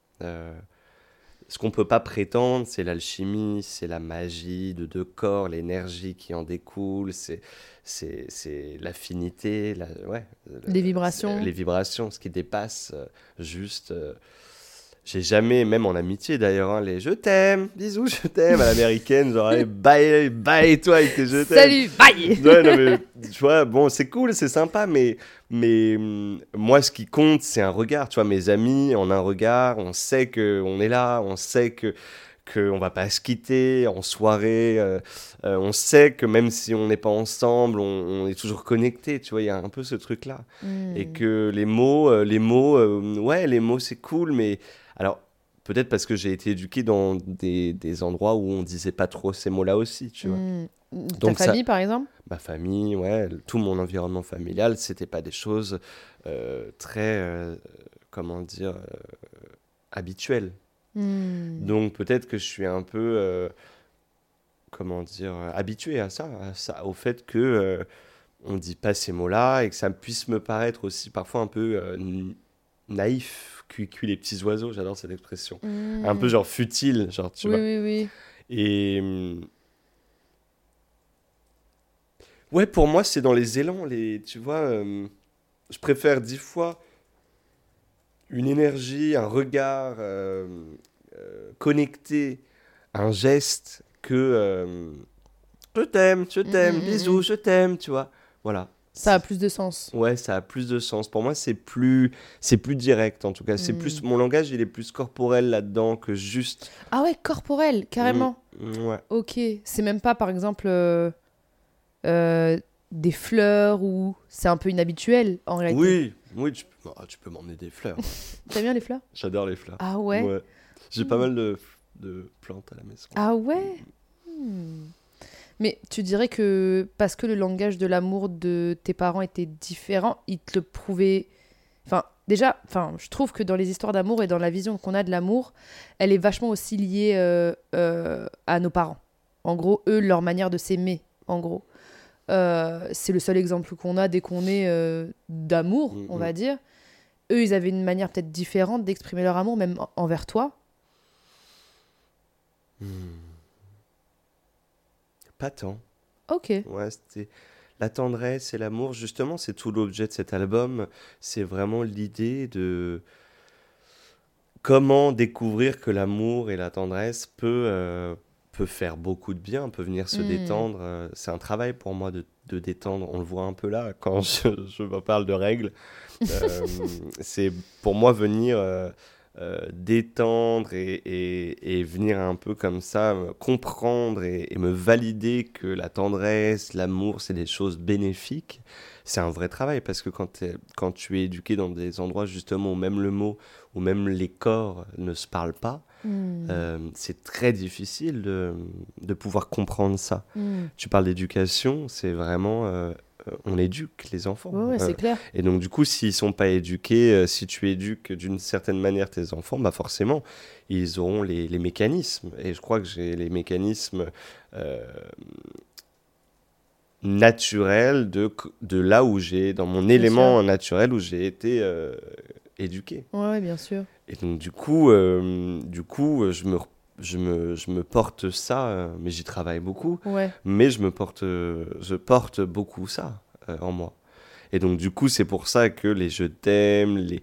Speaker 3: Euh, ce qu'on peut pas prétendre, c'est l'alchimie, c'est la magie de deux corps, l'énergie qui en découle, c'est c'est c'est l'affinité, la, ouais,
Speaker 1: Les vibrations.
Speaker 3: les vibrations, ce qui dépasse euh, juste. J'ai jamais, même en amitié d'ailleurs, hein, les je t'aime, bisous, je t'aime à l'américaine, genre allez, bye, bye toi avec tes je t'aime.
Speaker 1: Salut, bye
Speaker 3: Ouais, non, mais tu vois, bon, c'est cool, c'est sympa, mais, mais hum, moi, ce qui compte, c'est un regard. Tu vois, mes amis, en un regard, on sait qu'on est là, on sait que qu'on va pas se quitter en soirée, euh, euh, on sait que même si on n'est pas ensemble, on, on est toujours connecté, tu vois, il y a un peu ce truc-là.
Speaker 1: Hmm.
Speaker 3: Et que les mots, euh, les mots, ouais, les mots, c'est cool, mais alors, peut-être parce que j'ai été éduqué dans des, des endroits où on disait pas trop ces mots-là aussi, tu vois. Donc
Speaker 1: Ta
Speaker 3: ça-
Speaker 1: famille, par exemple?
Speaker 3: Ma famille, ouais, tout mon environnement familial, c'était pas des choses euh, très, euh, comment dire, euh, habituelles.
Speaker 1: Hmm.
Speaker 3: Donc peut-être que je suis un peu, comment dire, habitué à ça, à ça, au fait que on dit pas ces mots-là et que ça puisse me paraître aussi parfois un peu naïf, cuit, cuit les petits oiseaux, j'adore cette expression.
Speaker 1: Hmm.
Speaker 3: Un peu genre futile, genre tu
Speaker 1: oui,
Speaker 3: vois.
Speaker 1: oui, oui.
Speaker 3: Et. hum, Ouais, pour moi, c'est dans les élans. Les, tu vois, euh, je préfère dix fois une énergie, un regard euh, euh, connecté, un geste que. je t'aime, je t'aime,
Speaker 1: Mm, mm,
Speaker 3: bisous, je t'aime, tu vois. Voilà.
Speaker 1: Ça a plus de sens.
Speaker 3: Ouais, ça a plus de sens. Pour moi, c'est plus, c'est plus direct en tout cas. C'est
Speaker 1: Mm.
Speaker 3: plus mon langage, il est plus corporel là-dedans que juste.
Speaker 1: Ah ouais, corporel, carrément.
Speaker 3: Mm, ouais.
Speaker 1: Ok. C'est même pas, par exemple, euh, euh, des fleurs ou c'est un peu inhabituel en réalité.
Speaker 3: Oui, oui, tu peux, tu peux m'emmener des fleurs. <laughs>
Speaker 1: T'aimes bien les fleurs?
Speaker 3: J'adore les fleurs.
Speaker 1: Ah ouais?
Speaker 3: J'ai pas mal de, de plantes à la maison.
Speaker 1: Ah ouais? Hmm. Mais tu dirais que parce que le langage de l'amour de tes parents était différent, ils te le prouvaient? Enfin, déjà, enfin, je trouve que dans les histoires d'amour et dans la vision qu'on a de l'amour, elle est vachement aussi liée euh, euh, à nos parents. En gros, eux, leur manière de s'aimer, en gros. Euh, c'est le seul exemple qu'on a dès qu'on est d'amour,
Speaker 3: Mm,
Speaker 1: on
Speaker 3: mm.
Speaker 1: va dire. Eux, ils avaient une manière peut-être différente d'exprimer leur amour, même en- envers toi.
Speaker 3: Hmm. Pas tant.
Speaker 1: Ok.
Speaker 3: Ouais, c'était la tendresse et l'amour. Justement, c'est tout l'objet de cet album. C'est vraiment l'idée de comment découvrir que l'amour et la tendresse peut, euh, peut faire beaucoup de bien, peut venir se
Speaker 1: Mm.
Speaker 3: détendre. Euh, C'est un travail pour moi de, de détendre. On le voit un peu là <laughs> quand je, je me parle de règles. Euh, <laughs> c'est pour moi venir euh, euh, détendre et, et- et venir un peu comme ça comprendre et, et me valider que la tendresse, l'amour, c'est des choses bénéfiques. C'est un vrai travail parce que quand, quand tu es éduqué dans des endroits justement où même le mot ou même les corps ne se parlent pas,
Speaker 1: Hmm.
Speaker 3: euh, c'est très difficile de, de pouvoir comprendre ça.
Speaker 1: Hmm.
Speaker 3: Tu parles d'éducation, c'est vraiment... euh, on éduque les enfants.
Speaker 1: C'est clair.
Speaker 3: et donc, du coup, s'ils sont pas éduqués, euh, si tu éduques d'une certaine manière tes enfants, bah forcément, ils auront les, les mécanismes. Et je crois que j'ai les mécanismes euh, naturels de, de là où j'ai, dans mon élément naturel où j'ai été euh, éduqué.
Speaker 1: Ouais, ouais, bien sûr.
Speaker 3: Et donc, du coup, euh, du coup je, me, je, me, je me porte ça, euh, mais j'y travaille beaucoup
Speaker 1: Ouais.
Speaker 3: mais je me porte, je porte beaucoup ça euh, en moi. Et donc du coup, c'est pour ça que les je t'aime, les,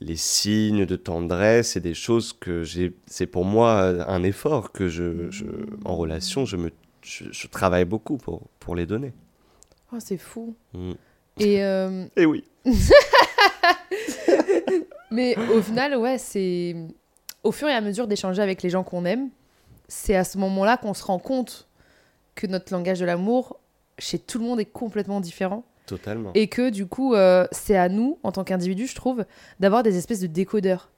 Speaker 3: les signes de tendresse, c'est des choses que j'ai, c'est pour moi euh, un effort que je, je en relation, je me, je, je travaille beaucoup pour pour les donner.
Speaker 1: Oh, c'est fou.
Speaker 3: Mm.
Speaker 1: Et euh, <laughs>
Speaker 3: Et oui. <laughs>
Speaker 1: mais au final, ouais, c'est au fur et à mesure d'échanger avec les gens qu'on aime, c'est à ce moment-là qu'on se rend compte que notre langage de l'amour chez tout le monde est complètement différent.
Speaker 3: Totalement.
Speaker 1: Et que du coup, euh, c'est à nous, en tant qu'individu, je trouve, d'avoir des espèces de décodeurs.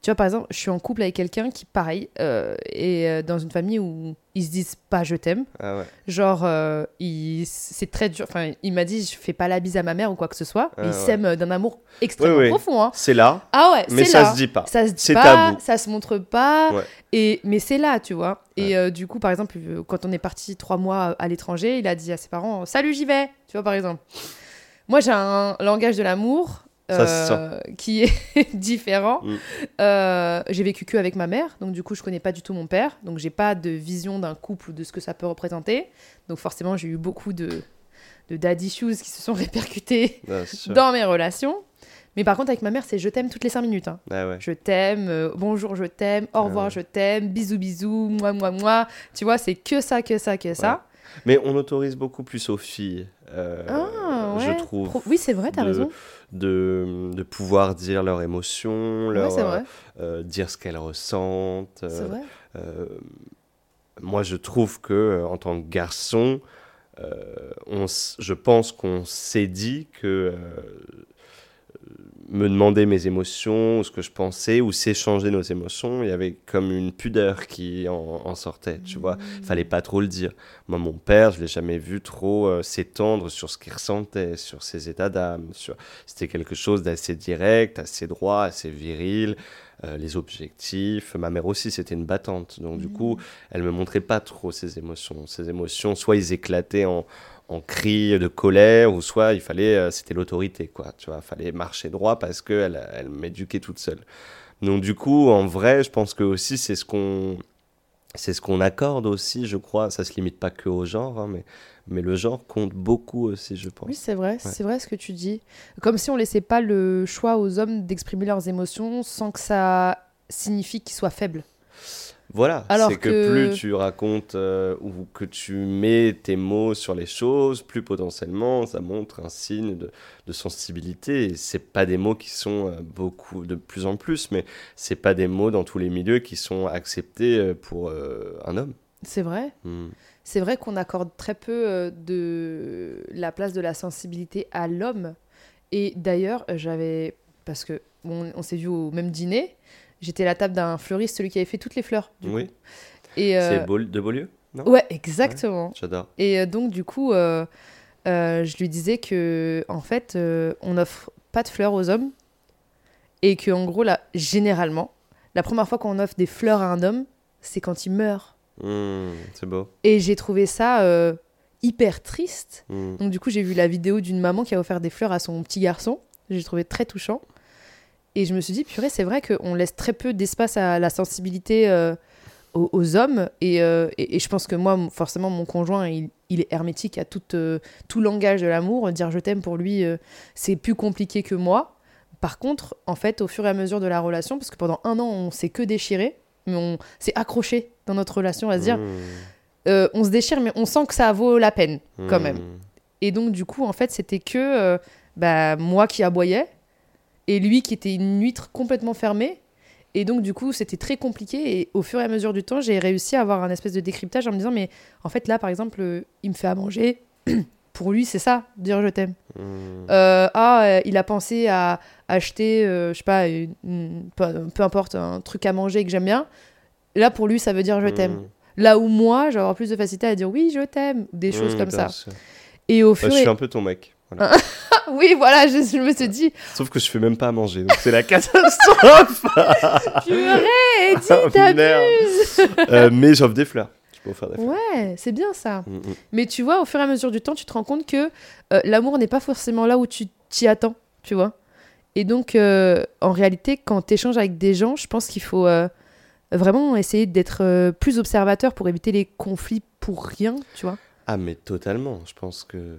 Speaker 1: Tu vois, par exemple, je suis en couple avec quelqu'un qui, pareil, euh, est euh, dans une famille où ils se disent pas je t'aime.
Speaker 3: Ah ouais.
Speaker 1: Genre, euh, il- c'est très dur. Enfin, il m'a dit, je fais pas la bise à ma mère ou quoi que ce soit.
Speaker 3: Ah
Speaker 1: ils
Speaker 3: ouais.
Speaker 1: s'aiment d'un amour extrêmement profond. Hein.
Speaker 3: C'est là,
Speaker 1: Ah ouais,
Speaker 3: mais ça
Speaker 1: là.
Speaker 3: se dit pas.
Speaker 1: Ça se dit
Speaker 3: C'est
Speaker 1: pas,
Speaker 3: tabou.
Speaker 1: ça se montre pas.
Speaker 3: Ouais.
Speaker 1: Et mais c'est là, tu vois. Et euh, du coup, par exemple, quand on est parti trois mois à l'étranger, il a dit à ses parents "Salut, j'y vais." Tu vois, par exemple. Moi, j'ai un langage de l'amour
Speaker 3: Ça
Speaker 1: euh, qui est <laughs> différent.
Speaker 3: Mm.
Speaker 1: Euh, j'ai vécu que avec ma mère, donc du coup, je connais pas du tout mon père, donc j'ai pas de vision d'un couple ou de ce que ça peut représenter. Donc forcément, j'ai eu beaucoup de de daddy issues qui se sont <laughs> répercutés
Speaker 3: Bien sûr.
Speaker 1: dans mes relations. Mais par contre, avec ma mère, c'est je t'aime toutes les cinq minutes. hein.
Speaker 3: Ah ouais.
Speaker 1: Je t'aime, euh, bonjour, je t'aime, au revoir,
Speaker 3: ouais.
Speaker 1: je t'aime, bisous, bisous, moi, moi, moi. Tu vois, c'est que ça, que ça, que ça.
Speaker 3: Mais on autorise beaucoup plus aux filles,
Speaker 1: Ah, ouais.
Speaker 3: je trouve,
Speaker 1: Pro- Oui, c'est vrai, t'as
Speaker 3: de-
Speaker 1: raison.
Speaker 3: de, de pouvoir dire leurs émotions, leur,
Speaker 1: vrai.
Speaker 3: euh, dire ce qu'elles ressentent.
Speaker 1: C'est
Speaker 3: euh,
Speaker 1: vrai.
Speaker 3: euh, moi, je trouve que euh, en tant que garçon, euh, on, je pense qu'on s'est dit que euh, me demander mes émotions, ou ce que je pensais, ou s'échanger nos émotions, il y avait comme une pudeur qui en, en sortait, tu vois. Fallait pas trop le dire. Moi, mon père, je l'ai jamais vu trop euh, s'étendre sur ce qu'il ressentait, sur ses états d'âme. Sur... C'était quelque chose d'assez direct, assez droit, assez viril. euh, les objectifs. Ma mère aussi, c'était une battante. Donc, du coup, elle me montrait pas trop ses émotions. Ses émotions, soit ils éclataient en, en cris de colère, ou soit il fallait, euh, c'était l'autorité, quoi. Tu vois, fallait marcher droit parce qu'elle elle m'éduquait toute seule. Donc, du coup, en vrai, je pense que aussi, c'est ce qu'on. C'est ce qu'on accorde aussi, je crois. Ça se limite pas que au genre, hein, mais, mais le genre compte beaucoup aussi, je pense.
Speaker 1: Oui, c'est vrai, c'est vrai ce que tu dis. Comme si on laissait pas le choix aux hommes d'exprimer leurs émotions sans que ça signifie qu'ils soient faibles.
Speaker 3: Voilà, c'est que,
Speaker 1: que-
Speaker 3: plus tu racontes euh, ou que tu mets tes mots sur les choses, plus potentiellement ça montre un signe de, de sensibilité. C'est pas des mots qui sont euh, beaucoup de plus en plus, mais c'est pas des mots dans tous les milieux qui sont acceptés euh, pour euh, un homme.
Speaker 1: C'est vrai.
Speaker 3: Hmm.
Speaker 1: C'est vrai qu'on accorde très peu de la place de la sensibilité à l'homme. Et d'ailleurs, j'avais. Parce que on, on s'est vu au même dîner. J'étais à la table d'un fleuriste, celui qui avait fait toutes les fleurs. du
Speaker 3: Oui,
Speaker 1: coup. Et, euh,
Speaker 3: c'est Beau- de Beaulieu, non?
Speaker 1: Ouais, exactement.
Speaker 3: J'adore.
Speaker 1: Et euh, donc, du coup, euh, euh, je lui disais que, en fait, euh, on n'offre pas de fleurs aux hommes. Et que, en gros, là, généralement, la première fois qu'on offre des fleurs à un homme, c'est quand il meurt.
Speaker 3: Hmm, c'est beau.
Speaker 1: Et j'ai trouvé ça euh, hyper triste.
Speaker 3: Hmm.
Speaker 1: Donc, du coup, j'ai vu la vidéo d'une maman qui a offert des fleurs à son petit garçon. J'ai trouvé très touchant. Et je me suis dit, purée, c'est vrai qu'on laisse très peu d'espace à la sensibilité euh, aux, aux hommes. Et, euh, et, et je pense que moi, forcément, mon conjoint, il, il est hermétique à tout, euh, tout langage de l'amour. Dire je t'aime pour lui, c'est plus compliqué que moi. Par contre, en fait, au fur et à mesure de la relation, parce que pendant un an, on s'est que déchiré, mais on s'est accroché dans notre relation à se dire, euh, on se déchire, mais on sent que ça vaut la peine quand
Speaker 3: Hmm.
Speaker 1: même. Et donc, du coup, en fait, c'était que bah, moi qui aboyais et lui qui était une huître complètement fermée. Et donc, du coup, c'était très compliqué. Et au fur et à mesure du temps, j'ai réussi à avoir un espèce de décryptage en me disant, mais en fait, là, par exemple, euh, il me fait à manger. <clears throat> Pour lui, c'est ça, dire je t'aime.
Speaker 3: Hmm.
Speaker 1: Euh, ah, euh, il a pensé à acheter, euh, je sais pas, une- une- peu, peu importe, un truc à manger que j'aime bien. Là, pour lui, ça veut dire je t'aime.
Speaker 3: Hmm.
Speaker 1: Là où moi, avoir plus de facilité à dire oui, je t'aime, des choses
Speaker 3: Hmm,
Speaker 1: comme ça.
Speaker 3: sûr.
Speaker 1: Et au
Speaker 3: Bah,
Speaker 1: fur
Speaker 3: je
Speaker 1: et
Speaker 3: suis un peu ton mec. Voilà. <laughs>
Speaker 1: Oui, voilà, je, je me suis dit,
Speaker 3: Sauf que je fais même pas à manger, donc c'est la <laughs> catastrophe. <laughs>
Speaker 1: purée,
Speaker 3: Oh,
Speaker 1: t'abuses
Speaker 3: Euh, mais j'offre des fleurs. Je peux offrir des fleurs.
Speaker 1: Ouais, c'est bien ça.
Speaker 3: Mm, mm.
Speaker 1: Mais tu vois, au fur et à mesure du temps, tu te rends compte que euh, l'amour n'est pas forcément là où tu t'y attends, tu vois. Et donc, euh, en réalité, quand tu échanges avec des gens, je pense qu'il faut euh, vraiment essayer d'être plus observateur pour éviter les conflits pour rien, tu vois.
Speaker 3: Ah, mais totalement. Je pense que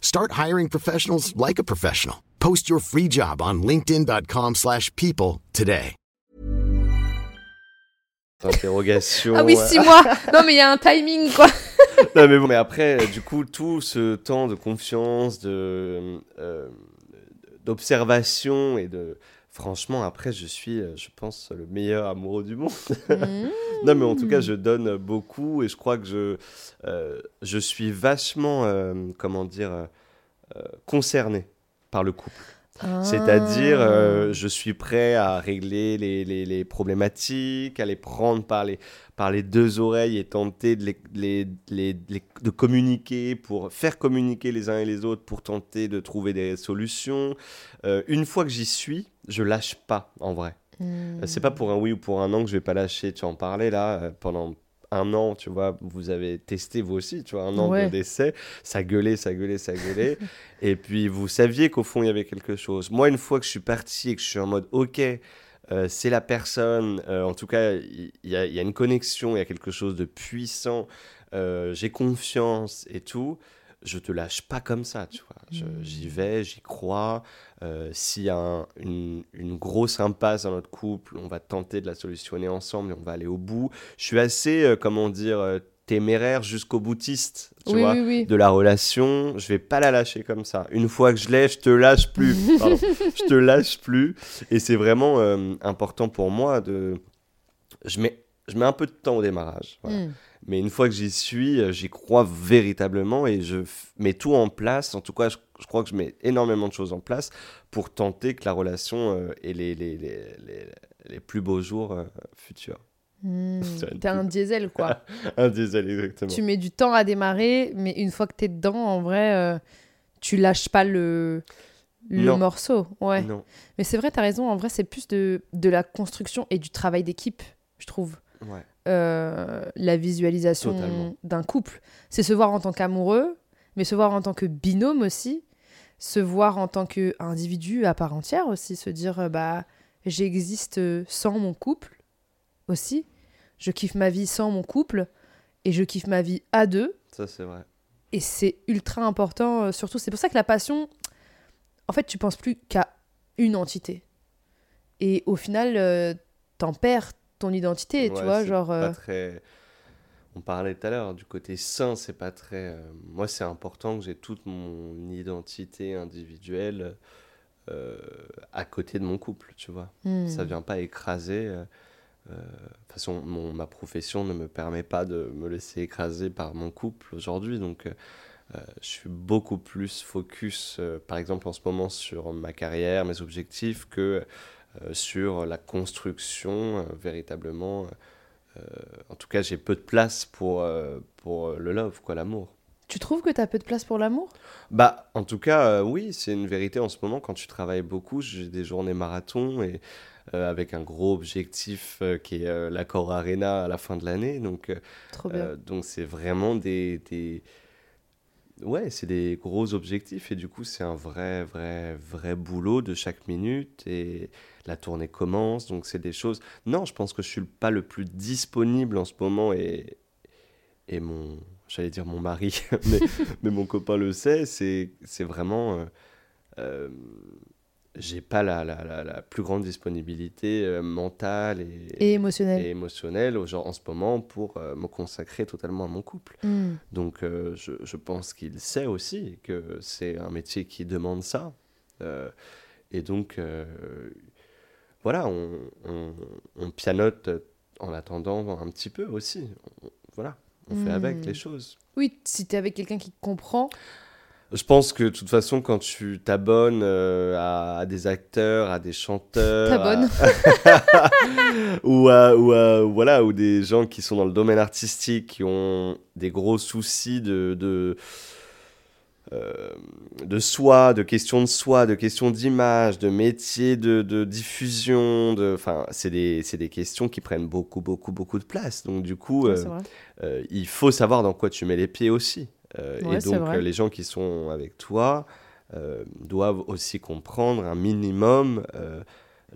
Speaker 4: Start hiring professionals like a professional. Post your free job on linkedin.com/people slash people today.
Speaker 3: Interrogation.
Speaker 1: Ah oui,
Speaker 3: euh,
Speaker 1: six mois Non, mais il y a un timing, quoi <laughs>
Speaker 3: non, mais bon, mais après, du coup, tout ce temps de confiance, de euh, d'observation et de franchement, après, je suis, euh, je pense, le meilleur amoureux du monde. <laughs> non, mais en tout cas, je donne beaucoup et je crois que je euh, je suis vachement, euh, comment dire, euh, concerné par le couple. C'est-à-dire,
Speaker 1: Ah.
Speaker 3: je suis prêt à régler les, les- les problématiques, à les prendre par les, par les deux oreilles et tenter de, les, les- les- les- de communiquer pour faire communiquer les uns et les autres pour tenter de trouver des solutions. Une fois que j'y suis, je lâche pas en vrai.
Speaker 1: Hmm.
Speaker 3: Euh, C'est pas pour un oui ou pour un non que je vais pas lâcher. Tu en parlais là euh, pendant un an, tu vois, vous avez testé vous aussi, tu vois, un an
Speaker 1: Ouais.
Speaker 3: de d'essai, ça gueulait, ça gueulait, ça gueulait, <laughs> et puis vous saviez qu'au fond il y avait quelque chose. Moi, une fois que je suis parti et que je suis en mode, ok, euh, c'est la personne, euh, en tout cas, il y, a- il y a une connexion, il y a quelque chose de puissant, euh, j'ai confiance et tout. Je te lâche pas comme ça, tu vois. Je- J'y vais, j'y crois. Euh, S'il y a un- une, une grosse impasse dans notre couple, on va tenter de la solutionner ensemble et on va aller au bout. Je suis assez, euh, comment dire, euh, téméraire jusqu'au boutiste, tu
Speaker 1: oui,
Speaker 3: vois,
Speaker 1: oui, oui.
Speaker 3: de la relation. Je vais pas la lâcher comme ça. Une fois que je l'ai, je te lâche plus. <laughs> Pardon. je te lâche plus. Et c'est vraiment euh, important pour moi de. Je mets, je mets un peu de temps au démarrage. voilà.
Speaker 1: Hmm.
Speaker 3: Mais une fois que j'y suis, euh, j'y crois véritablement et je mets tout en place. En tout cas, je, je crois que je mets énormément de choses en place pour tenter que la relation euh, ait les, les, les, les, les plus beaux jours euh, futurs.
Speaker 1: Hmm. <laughs> T'es un diesel, quoi. <laughs>
Speaker 3: Un diesel, exactement.
Speaker 1: tu mets du temps à démarrer, mais une fois que t'es dedans, en vrai, euh, tu lâches pas le, le
Speaker 3: Non.
Speaker 1: morceau. Ouais.
Speaker 3: Non.
Speaker 1: Mais c'est vrai, t'as raison. En vrai, c'est plus de, de la construction et du travail d'équipe, je trouve.
Speaker 3: Ouais.
Speaker 1: Euh, la visualisation d'un couple. C'est se voir en tant qu'amoureux, mais se voir en tant que binôme aussi. Se voir en tant qu'individu à part entière aussi. Se dire, euh, bah, j'existe sans mon couple aussi. Je kiffe ma vie sans mon couple et je kiffe ma vie à deux.
Speaker 3: Ça, c'est vrai.
Speaker 1: Et c'est ultra important, euh, surtout. C'est pour ça que la passion, en fait, tu penses plus qu'à une entité. Et au final, euh, t'en perds ton identité, tu vois, genre...
Speaker 3: pas
Speaker 1: euh,
Speaker 3: très... On parlait tout à l'heure du côté sain, c'est pas très. euh, Moi, c'est important que j'ai toute mon identité individuelle euh, à côté de mon couple, tu vois.
Speaker 1: hmm.
Speaker 3: Ça vient pas écraser. euh, De toute façon, mon- ma profession ne me permet pas de me laisser écraser par mon couple aujourd'hui. Donc, euh, je suis beaucoup plus focus, euh, par exemple, en ce moment, sur ma carrière, mes objectifs, que sur la construction, euh, véritablement. euh, en tout cas, j'ai peu de place pour, euh, pour le love, quoi, l'amour.
Speaker 1: Tu trouves que t'as peu de place pour l'amour?
Speaker 3: Bah, en tout cas, euh, oui, c'est une vérité en ce moment. Quand tu travailles beaucoup, j'ai des journées marathon et euh, avec un gros objectif euh, qui est euh, l'accord Arena à la fin de l'année. Donc, euh,
Speaker 1: Trop bien.
Speaker 3: euh, donc c'est vraiment des, des... Ouais, c'est des gros objectifs et du coup, c'est un vrai, vrai, vrai boulot de chaque minute et la tournée commence. Donc, c'est des choses... Non, je pense que je suis pas le plus disponible en ce moment et, et mon... J'allais dire mon mari, <laughs> mais, mais mon copain le sait, c'est vraiment... euh, euh, j'ai pas la, la, la, la plus grande disponibilité euh, mentale et,
Speaker 1: Et émotionnel.
Speaker 3: et émotionnelle au genre, en ce moment pour euh, me consacrer totalement à mon couple.
Speaker 1: Hmm.
Speaker 3: Donc euh, je, je pense qu'il sait aussi que c'est un métier qui demande ça. Et donc, voilà, on, on, on pianote en attendant un petit peu aussi. On- voilà, on fait
Speaker 1: Mm.
Speaker 3: avec les choses.
Speaker 1: Oui, si t'es avec quelqu'un qui comprend,
Speaker 3: Je pense que de toute façon, quand tu t'abonnes euh, à, à des acteurs, à des chanteurs,
Speaker 1: T'abonnes.
Speaker 3: à- <laughs> ou, à, ou à- voilà, ou des gens qui sont dans le domaine artistique, qui ont des gros soucis de, de, euh, de soi, de questions de soi, de questions d'image, de métier de, de diffusion, de, enfin, c'est des, c'est des questions qui prennent beaucoup, beaucoup, beaucoup de place. Donc du coup, euh, il faut savoir dans quoi tu mets les pieds aussi. Euh,
Speaker 1: Ouais,
Speaker 3: et donc, les gens qui sont avec toi euh, doivent aussi comprendre un minimum euh,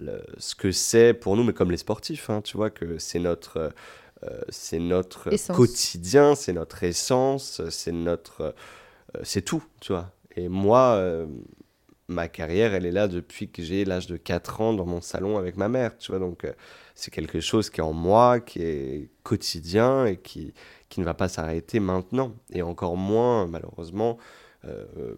Speaker 3: le- ce que c'est pour nous, mais comme les sportifs, hein, tu vois, que c'est notre, euh, c'est notre
Speaker 1: Essence.
Speaker 3: quotidien, c'est notre essence, c'est notre, euh, c'est tout, tu vois. Et moi, euh, ma carrière, elle est là depuis que j'ai l'âge de 4 ans dans mon salon avec ma mère, tu vois. Donc, c'est quelque chose qui est en moi, qui est quotidien et qui, qui ne va pas s'arrêter maintenant. Et encore moins, malheureusement, euh,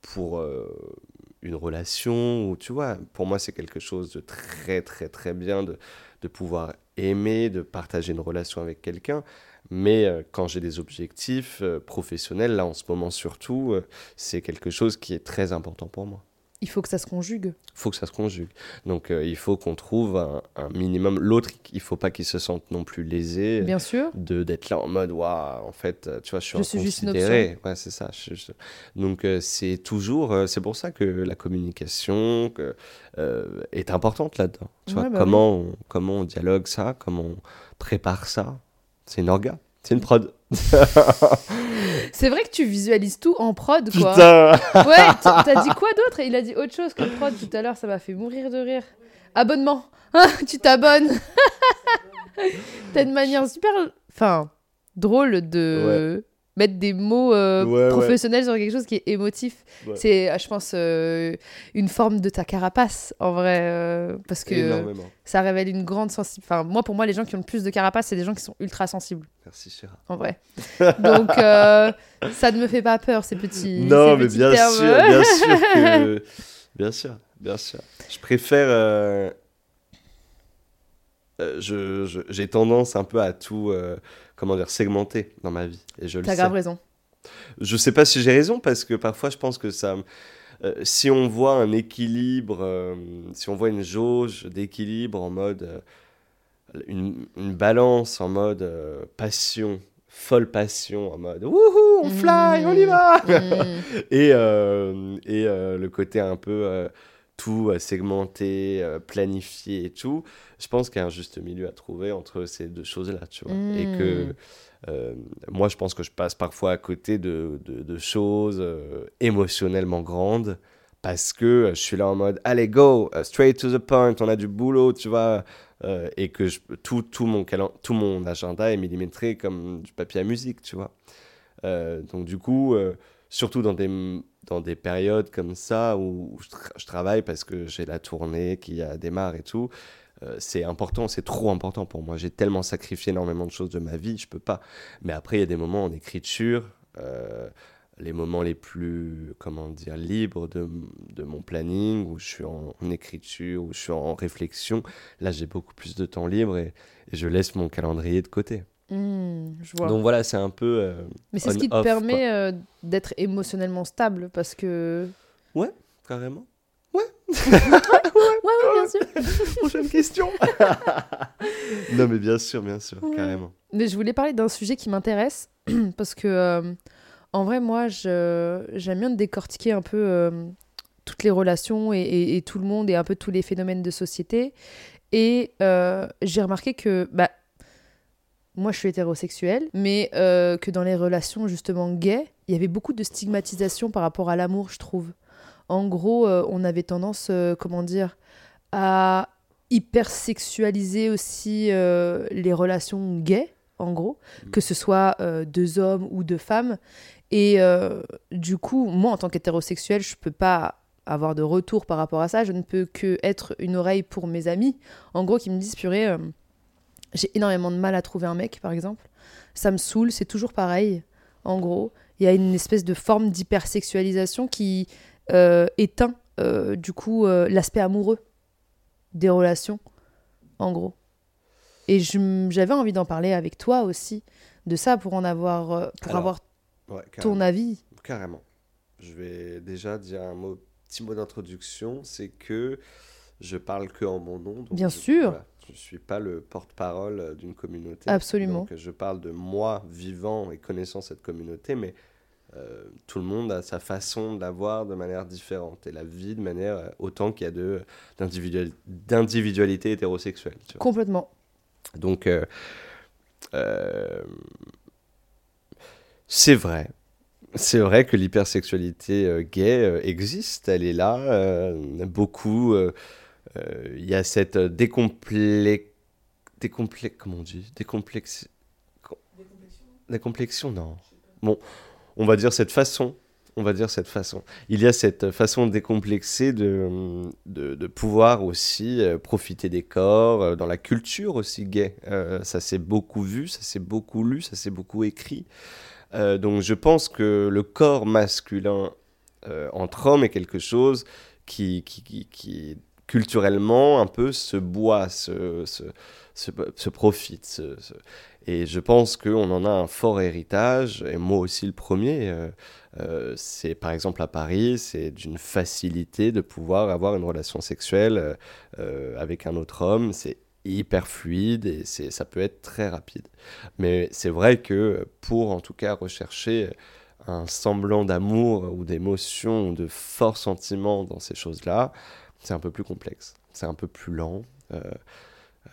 Speaker 3: pour euh, une relation où, tu vois, pour moi, c'est quelque chose de très, très, très bien de, de pouvoir aimer, de partager une relation avec quelqu'un. Mais euh, quand j'ai des objectifs professionnels, là en ce moment surtout, c'est quelque chose qui est très important pour moi.
Speaker 1: Il faut que ça se conjugue.
Speaker 3: Il faut que ça se conjugue. Donc euh, il faut qu'on trouve un, un minimum. L'autre, il faut pas qu'il se sente non plus lésé
Speaker 1: Bien sûr.
Speaker 3: de d'être là en mode waouh en fait euh, tu vois je suis
Speaker 1: Je suis juste une
Speaker 3: ouais c'est ça je- je- donc euh, c'est toujours euh, c'est pour ça que la communication que, euh, est importante là-dedans tu
Speaker 1: Ouais,
Speaker 3: vois
Speaker 1: bah
Speaker 3: comment on, comment on dialogue ça comment on prépare ça c'est une orga c'est une prod <laughs>
Speaker 1: C'est vrai que tu visualises tout en prod, quoi.
Speaker 3: putain
Speaker 1: Ouais, t'as dit quoi d'autre? Il a dit autre chose que prod tout à l'heure, ça m'a fait mourir de rire. Abonnement. Ah, tu t'abonnes. <laughs> T'as une manière super, enfin, drôle de mettre des mots euh,
Speaker 3: Ouais, ouais.
Speaker 1: professionnels sur quelque chose qui est émotif.
Speaker 3: Ouais.
Speaker 1: C'est, euh, je pense, euh, une forme de ta carapace, en vrai, euh, parce que
Speaker 3: énormément
Speaker 1: ça révèle une grande sensibilité. Enfin, moi, pour moi, les gens qui ont le plus de carapace, c'est des gens qui sont ultra sensibles,
Speaker 3: merci Chéra
Speaker 1: en vrai. <laughs> Donc, ça ne me fait pas peur, ces petits.
Speaker 3: non
Speaker 1: ces
Speaker 3: mais
Speaker 1: petits
Speaker 3: bien
Speaker 1: termes.
Speaker 3: sûr bien sûr que bien sûr bien sûr je préfère je- je- j'ai tendance un peu à tout comment dire segmenter dans ma vie et je le
Speaker 1: T'as grave raison.
Speaker 3: je sais pas si j'ai raison parce que parfois je pense que ça euh, si on voit un équilibre euh, si on voit une jauge d'équilibre en mode euh, une, une balance en mode passion folle passion en mode wouhou on fly on y va
Speaker 1: Mm. <laughs>
Speaker 3: et, et le côté un peu tout segmenté, planifié et tout, je pense qu'il y a un juste milieu à trouver entre ces deux choses-là, tu vois. Et que
Speaker 1: Mm.
Speaker 3: euh, moi, je pense que je passe parfois à côté de, de, de choses euh, émotionnellement grandes parce que euh, je suis là en mode allez go, straight to the point, on a du boulot, tu vois. euh, et que je, tout, tout, mon calen- tout mon agenda est millimétré comme du papier à musique, tu vois. Donc du coup, surtout dans des, dans des périodes comme ça où je, tra- je travaille parce que j'ai la tournée qui a démarre et tout, euh, c'est important, c'est trop important pour moi. J'ai tellement sacrifié énormément de choses de ma vie, je peux pas. Mais après, il y a des moments en écriture, euh, les moments les plus, comment dire, libres de, de mon planning, où je suis en, écriture, où je suis en réflexion. Là, j'ai beaucoup plus de temps libre et je laisse mon calendrier de côté.
Speaker 1: Mm, je vois.
Speaker 3: Donc voilà, c'est un peu... euh,
Speaker 1: Mais c'est ce qui te permet euh, d'être émotionnellement stable parce que.
Speaker 3: carrément. <laughs>
Speaker 1: Ouais, ouais, bien sûr. <laughs>
Speaker 3: Prochaine question. <laughs> non, mais bien sûr, bien sûr,
Speaker 1: Ouais.
Speaker 3: carrément.
Speaker 1: Mais je voulais parler d'un sujet qui m'intéresse <clears throat> parce que, euh, en vrai, moi, je- j'aime bien décortiquer un peu euh, toutes les relations et, et- et tout le monde et un peu tous les phénomènes de société. Et euh, j'ai remarqué que, bah, moi, je suis hétérosexuelle, mais euh, que dans les relations justement gays, il y avait beaucoup de stigmatisation par rapport à l'amour, je trouve. En gros, euh, on avait tendance, euh, comment dire, à hypersexualiser aussi les relations gays, en gros,
Speaker 3: Mm.
Speaker 1: que ce soit deux hommes ou deux femmes. Et du coup, moi, en tant qu'hétérosexuel, je peux pas avoir de retour par rapport à ça. Je ne peux que être une oreille pour mes amis, en gros, qui me disent, purée, j'ai énormément de mal à trouver un mec, par exemple. Ça me saoule, c'est toujours pareil, en gros. Il y a une espèce de forme d'hypersexualisation qui euh, éteint, euh, du coup, euh, l'aspect amoureux des relations, en gros. Et j'avais envie d'en parler avec toi aussi, de ça, pour en avoir, pour
Speaker 3: Alors,
Speaker 1: avoir
Speaker 3: Ouais,
Speaker 1: ton avis.
Speaker 3: carrément. Je vais déjà dire un mot, petit mot d'introduction, c'est que je parle que en mon nom. donc
Speaker 1: Bien
Speaker 3: je-
Speaker 1: sûr.
Speaker 3: voilà, je ne suis pas le porte-parole euh, d'une communauté.
Speaker 1: Absolument.
Speaker 3: Donc je parle de moi vivant et connaissant cette communauté, mais euh, tout le monde a sa façon de la voir de manière différente et la vie de manière euh, autant qu'il y a d'individualité hétérosexuelle. tu vois.
Speaker 1: Complètement.
Speaker 3: Donc, euh, euh, c'est vrai. C'est vrai que l'hypersexualité gay existe, elle est là. beaucoup. Euh, euh, Il y a cette décomplexation décomplexes, comment on dit? Décomplexes. Décomplexion, non. Bon, on va dire cette façon. On va dire cette façon. Il y a cette façon décomplexée de, de, de pouvoir aussi euh, profiter des corps, euh, dans la culture aussi gay. Euh, ça s'est beaucoup vu, ça s'est beaucoup lu, ça s'est beaucoup écrit. Euh, donc je pense que le corps masculin euh, entre hommes est quelque chose qui, qui, qui, qui, culturellement un peu se boit, se, profite. Et je pense qu'on en a un fort héritage, et moi aussi le premier. euh, euh, c'est par exemple à Paris, c'est d'une facilité de pouvoir avoir une relation sexuelle euh, avec un autre homme. C'est hyper fluide et ça peut être très rapide. Mais c'est vrai que pour en tout cas rechercher un semblant d'amour ou d'émotion ou de forts sentiments dans ces choses-là, c'est un peu plus complexe. C'est un peu plus lent. Euh,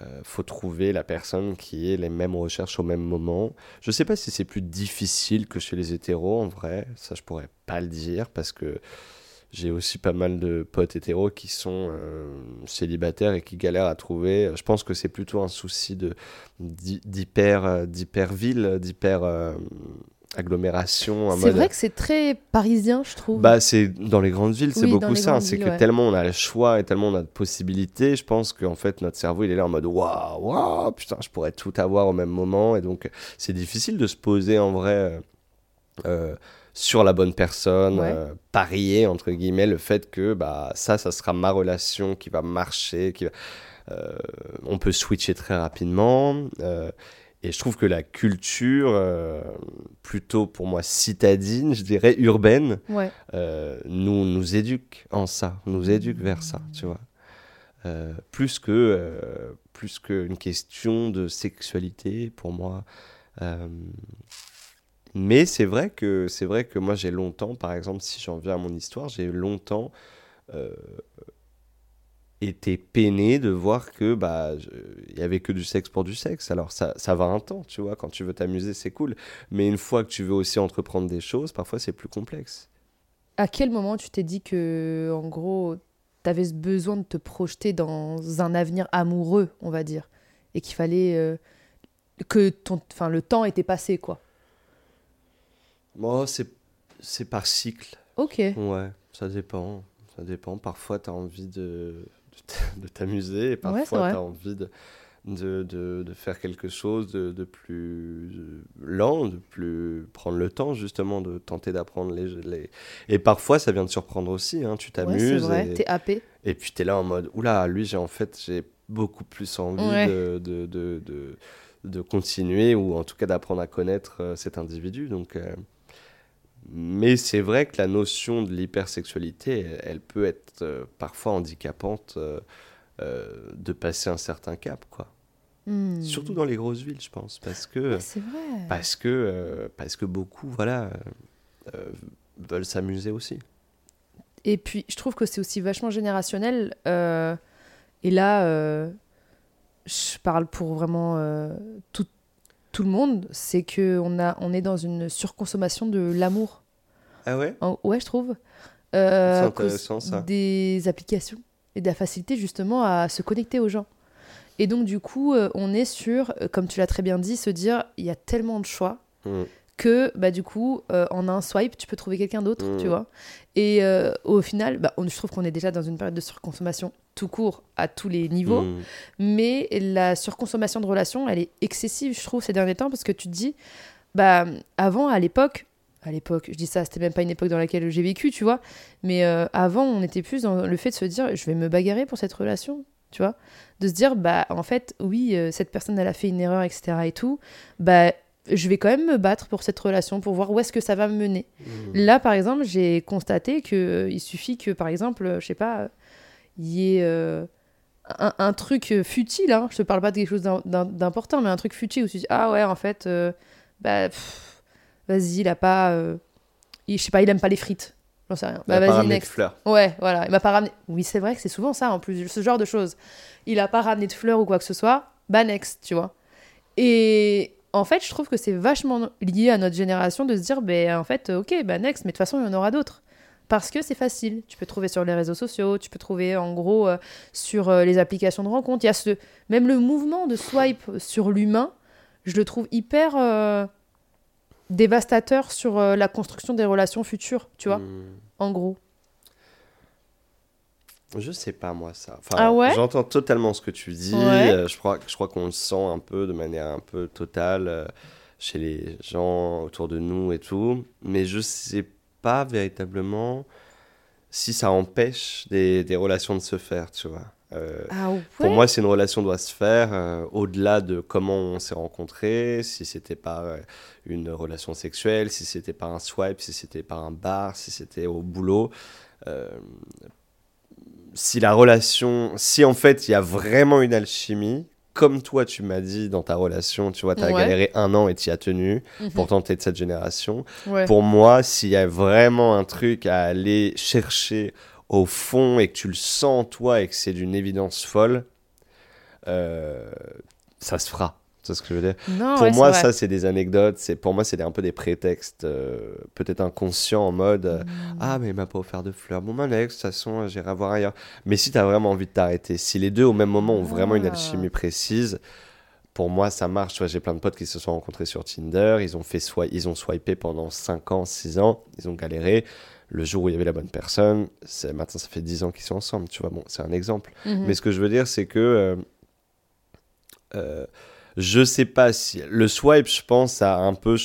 Speaker 3: euh, faut trouver la personne qui ait les mêmes recherches au même moment. Je sais pas si c'est plus difficile que chez les hétéros en vrai, ça je pourrais pas le dire parce que j'ai aussi pas mal de potes hétéros qui sont euh, célibataires et qui galèrent à trouver. Je pense que c'est plutôt un souci de d'hy- d'hyper euh, d'hyper euh, agglomération.
Speaker 1: C'est vrai que c'est très parisien, je trouve.
Speaker 3: bah, c'est dans les grandes villes, c'est
Speaker 1: Oui,
Speaker 3: beaucoup ça. C'est que
Speaker 1: ouais.
Speaker 3: tellement on a le choix et tellement on a de possibilités, je pense qu'en fait notre cerveau il est là en mode waouh, waouh, putain, je pourrais tout avoir au même moment. Et donc c'est difficile de se poser en vrai euh, euh, sur la bonne personne,
Speaker 1: Ouais.
Speaker 3: euh, parier entre guillemets le fait que bah, ça, ça sera ma relation qui va marcher, qui va. Euh, on peut switcher très rapidement. euh, et je trouve que la culture, euh, plutôt pour moi citadine, je dirais urbaine,
Speaker 1: Ouais.
Speaker 3: euh, nous, nous éduque en ça, nous éduque vers ça, tu vois. Euh, plus que plus qu'une question de sexualité pour moi. Mais c'est vrai que c'est vrai que moi j'ai longtemps, par exemple, si j'en viens à mon histoire, j'ai longtemps été peiné de voir que bah il y avait que du sexe pour du sexe. Alors ça, ça va un temps, tu vois. Quand tu veux t'amuser, c'est cool. Mais une fois que tu veux aussi entreprendre des choses, parfois c'est plus complexe.
Speaker 1: À quel moment tu t'es dit que, en gros, t'avais ce besoin de te projeter dans un avenir amoureux, on va dire, et qu'il fallait euh, que ton, enfin, le temps était passé, quoi?
Speaker 3: Moi, c'est c'est par cycle.
Speaker 1: Ok.
Speaker 3: Ouais, ça dépend. Ça dépend. Parfois, tu as envie de, de <laughs> de t'amuser et parfois,
Speaker 1: vrai.
Speaker 3: tu as envie de, de, de, de faire quelque chose de, de plus lent, de plus prendre le temps, justement, de tenter d'apprendre les, les... Et parfois, ça vient te surprendre aussi. Hein. Tu
Speaker 1: Ouais, c'est
Speaker 3: t'amuses
Speaker 1: vrai.
Speaker 3: et,
Speaker 1: T'es happé.
Speaker 3: et puis tu es là en mode Oula, lui, j'ai en fait, j'ai beaucoup plus envie
Speaker 1: Ouais.
Speaker 3: de, de, de, de, de continuer ou en tout cas d'apprendre à connaître euh, cet individu. Donc, euh, Mais c'est vrai que la notion de l'hypersexualité, elle, elle peut être euh, parfois handicapante euh, euh, de passer un certain cap, quoi.
Speaker 1: Hmm.
Speaker 3: Surtout dans les grosses villes, je pense, parce que
Speaker 1: vrai.
Speaker 3: parce que parce que beaucoup, voilà, veulent s'amuser aussi.
Speaker 1: Et puis, je trouve que c'est aussi vachement générationnel. et là, je parle pour vraiment euh, tout, le monde. C'est qu'on a, on est dans une surconsommation de l'amour.
Speaker 3: Ah ouais?
Speaker 1: En- Ouais, je trouve. Euh,
Speaker 3: C'est intéressant, ça.
Speaker 1: Des applications et de la facilité justement à se connecter aux gens. Et donc, du coup, euh, on est sur, euh, comme tu l'as très bien dit, se dire il y a tellement de choix
Speaker 3: Mm.
Speaker 1: Que bah du coup euh, en un swipe tu peux trouver quelqu'un d'autre tu vois. Et euh, au final bah, on, je trouve qu'on est déjà dans une période de surconsommation tout court à tous les niveaux.
Speaker 3: Mm.
Speaker 1: mais la surconsommation de relations elle est excessive je trouve ces derniers temps parce que tu te dis bah avant à l'époque à l'époque je dis ça c'était même pas une époque dans laquelle j'ai vécu tu vois mais euh, avant on était plus dans le fait de se dire je vais me bagarrer pour cette relation tu vois. De se dire bah en fait oui cette personne elle a fait une erreur etc et tout. Bah je vais quand même me battre pour cette relation pour voir où est-ce que ça va me mener
Speaker 3: Mm.
Speaker 1: Là, par exemple, j'ai constaté que euh, il suffit que, par exemple, euh, je sais pas, euh, il y ait euh, un, un truc futile. Hein, je te parle pas de quelque chose d'im- d'im- d'important, mais un truc futile où tu dis ah ouais, en fait, euh, bah vas-y, il a pas, je sais pas, il aime pas les frites. J'en sais rien. Bah
Speaker 3: pas
Speaker 1: vas-y
Speaker 3: ramené de
Speaker 1: next.
Speaker 3: fleurs.
Speaker 1: Ouais, voilà, il m'a pas ramené. Oui, c'est vrai que c'est souvent ça en plus, ce genre de choses. Il a pas ramené de fleurs ou quoi que ce soit. Bah next, tu vois. Et en fait, je trouve que c'est vachement lié à notre génération de se dire, ben en fait, ok, bah next, mais de toute façon, il y en aura d'autres. Parce que c'est facile. Tu peux trouver sur les réseaux sociaux, tu peux trouver en gros euh, sur euh, les applications de rencontre. Il y a ce, même le mouvement de swipe sur l'humain, je le trouve hyper euh, dévastateur sur euh, la construction des relations futures, tu vois,
Speaker 3: Hmm.
Speaker 1: en gros.
Speaker 3: Je sais pas moi ça. Enfin,
Speaker 1: Ah ouais?
Speaker 3: J'entends totalement ce que tu dis.
Speaker 1: Ouais.
Speaker 3: Euh, je crois, je crois qu'on le sent un peu de manière un peu totale euh, chez les gens autour de nous et tout. Mais je sais pas véritablement si ça empêche des, des relations de se faire, tu vois. Euh,
Speaker 1: Ah ouais?
Speaker 3: Pour moi, si une relation doit se faire, euh, au-delà de comment on s'est rencontrés, si c'était par euh, une relation sexuelle, si c'était par un swipe, si c'était par un bar, si c'était au boulot, si la relation, si en fait il y a vraiment une alchimie, comme toi tu m'as dit dans ta relation, tu vois, tu as
Speaker 1: Ouais.
Speaker 3: galéré un an et tu y as tenu,
Speaker 1: Mhm.
Speaker 3: pourtant de cette génération,
Speaker 1: Ouais.
Speaker 3: pour moi, s'il y a vraiment un truc à aller chercher au fond et que tu le sens toi et que c'est d'une évidence folle, euh, ça se fera. C'est ce que je veux dire?
Speaker 1: Non,
Speaker 3: pour
Speaker 1: ouais,
Speaker 3: moi, ça, c'est des anecdotes. C'est pour moi, c'est un peu des prétextes, euh, peut-être inconscients en mode euh,
Speaker 1: Mm.
Speaker 3: ah mais il m'a pas offert de fleurs. Bon, ben de toute façon, j'irai voir ailleurs. Mais si tu as vraiment envie de t'arrêter, si les deux au même moment ont vraiment une
Speaker 1: Ah.
Speaker 3: alchimie précise. Pour moi, ça marche. Tu j'ai plein de potes qui se sont rencontrés sur Tinder. Ils ont fait swi- ils ont swipé pendant 5 ans, 6 ans. Ils ont galéré. Le jour où il y avait la bonne personne, maintenant ça fait 10 ans qu'ils sont ensemble. Tu vois, bon, c'est un exemple.
Speaker 1: Mhm.
Speaker 3: Mais ce que je veux dire, c'est que euh, je sais pas si le swipe, je pense, a un peu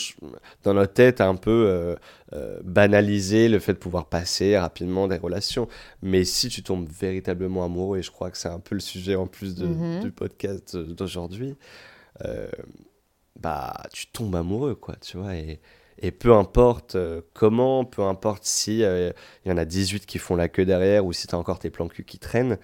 Speaker 3: dans notre tête, a un peu euh, euh, banalisé le fait de pouvoir passer rapidement des relations. Mais si tu tombes véritablement amoureux, et je crois que c'est un peu le sujet en plus de-
Speaker 1: Mhm.
Speaker 3: du podcast d'aujourd'hui, euh, bah tu tombes amoureux, quoi, tu vois. Et, et peu importe comment, peu importe si il y en a 18 qui font la queue derrière ou si tu as encore tes plans cul qui traînent,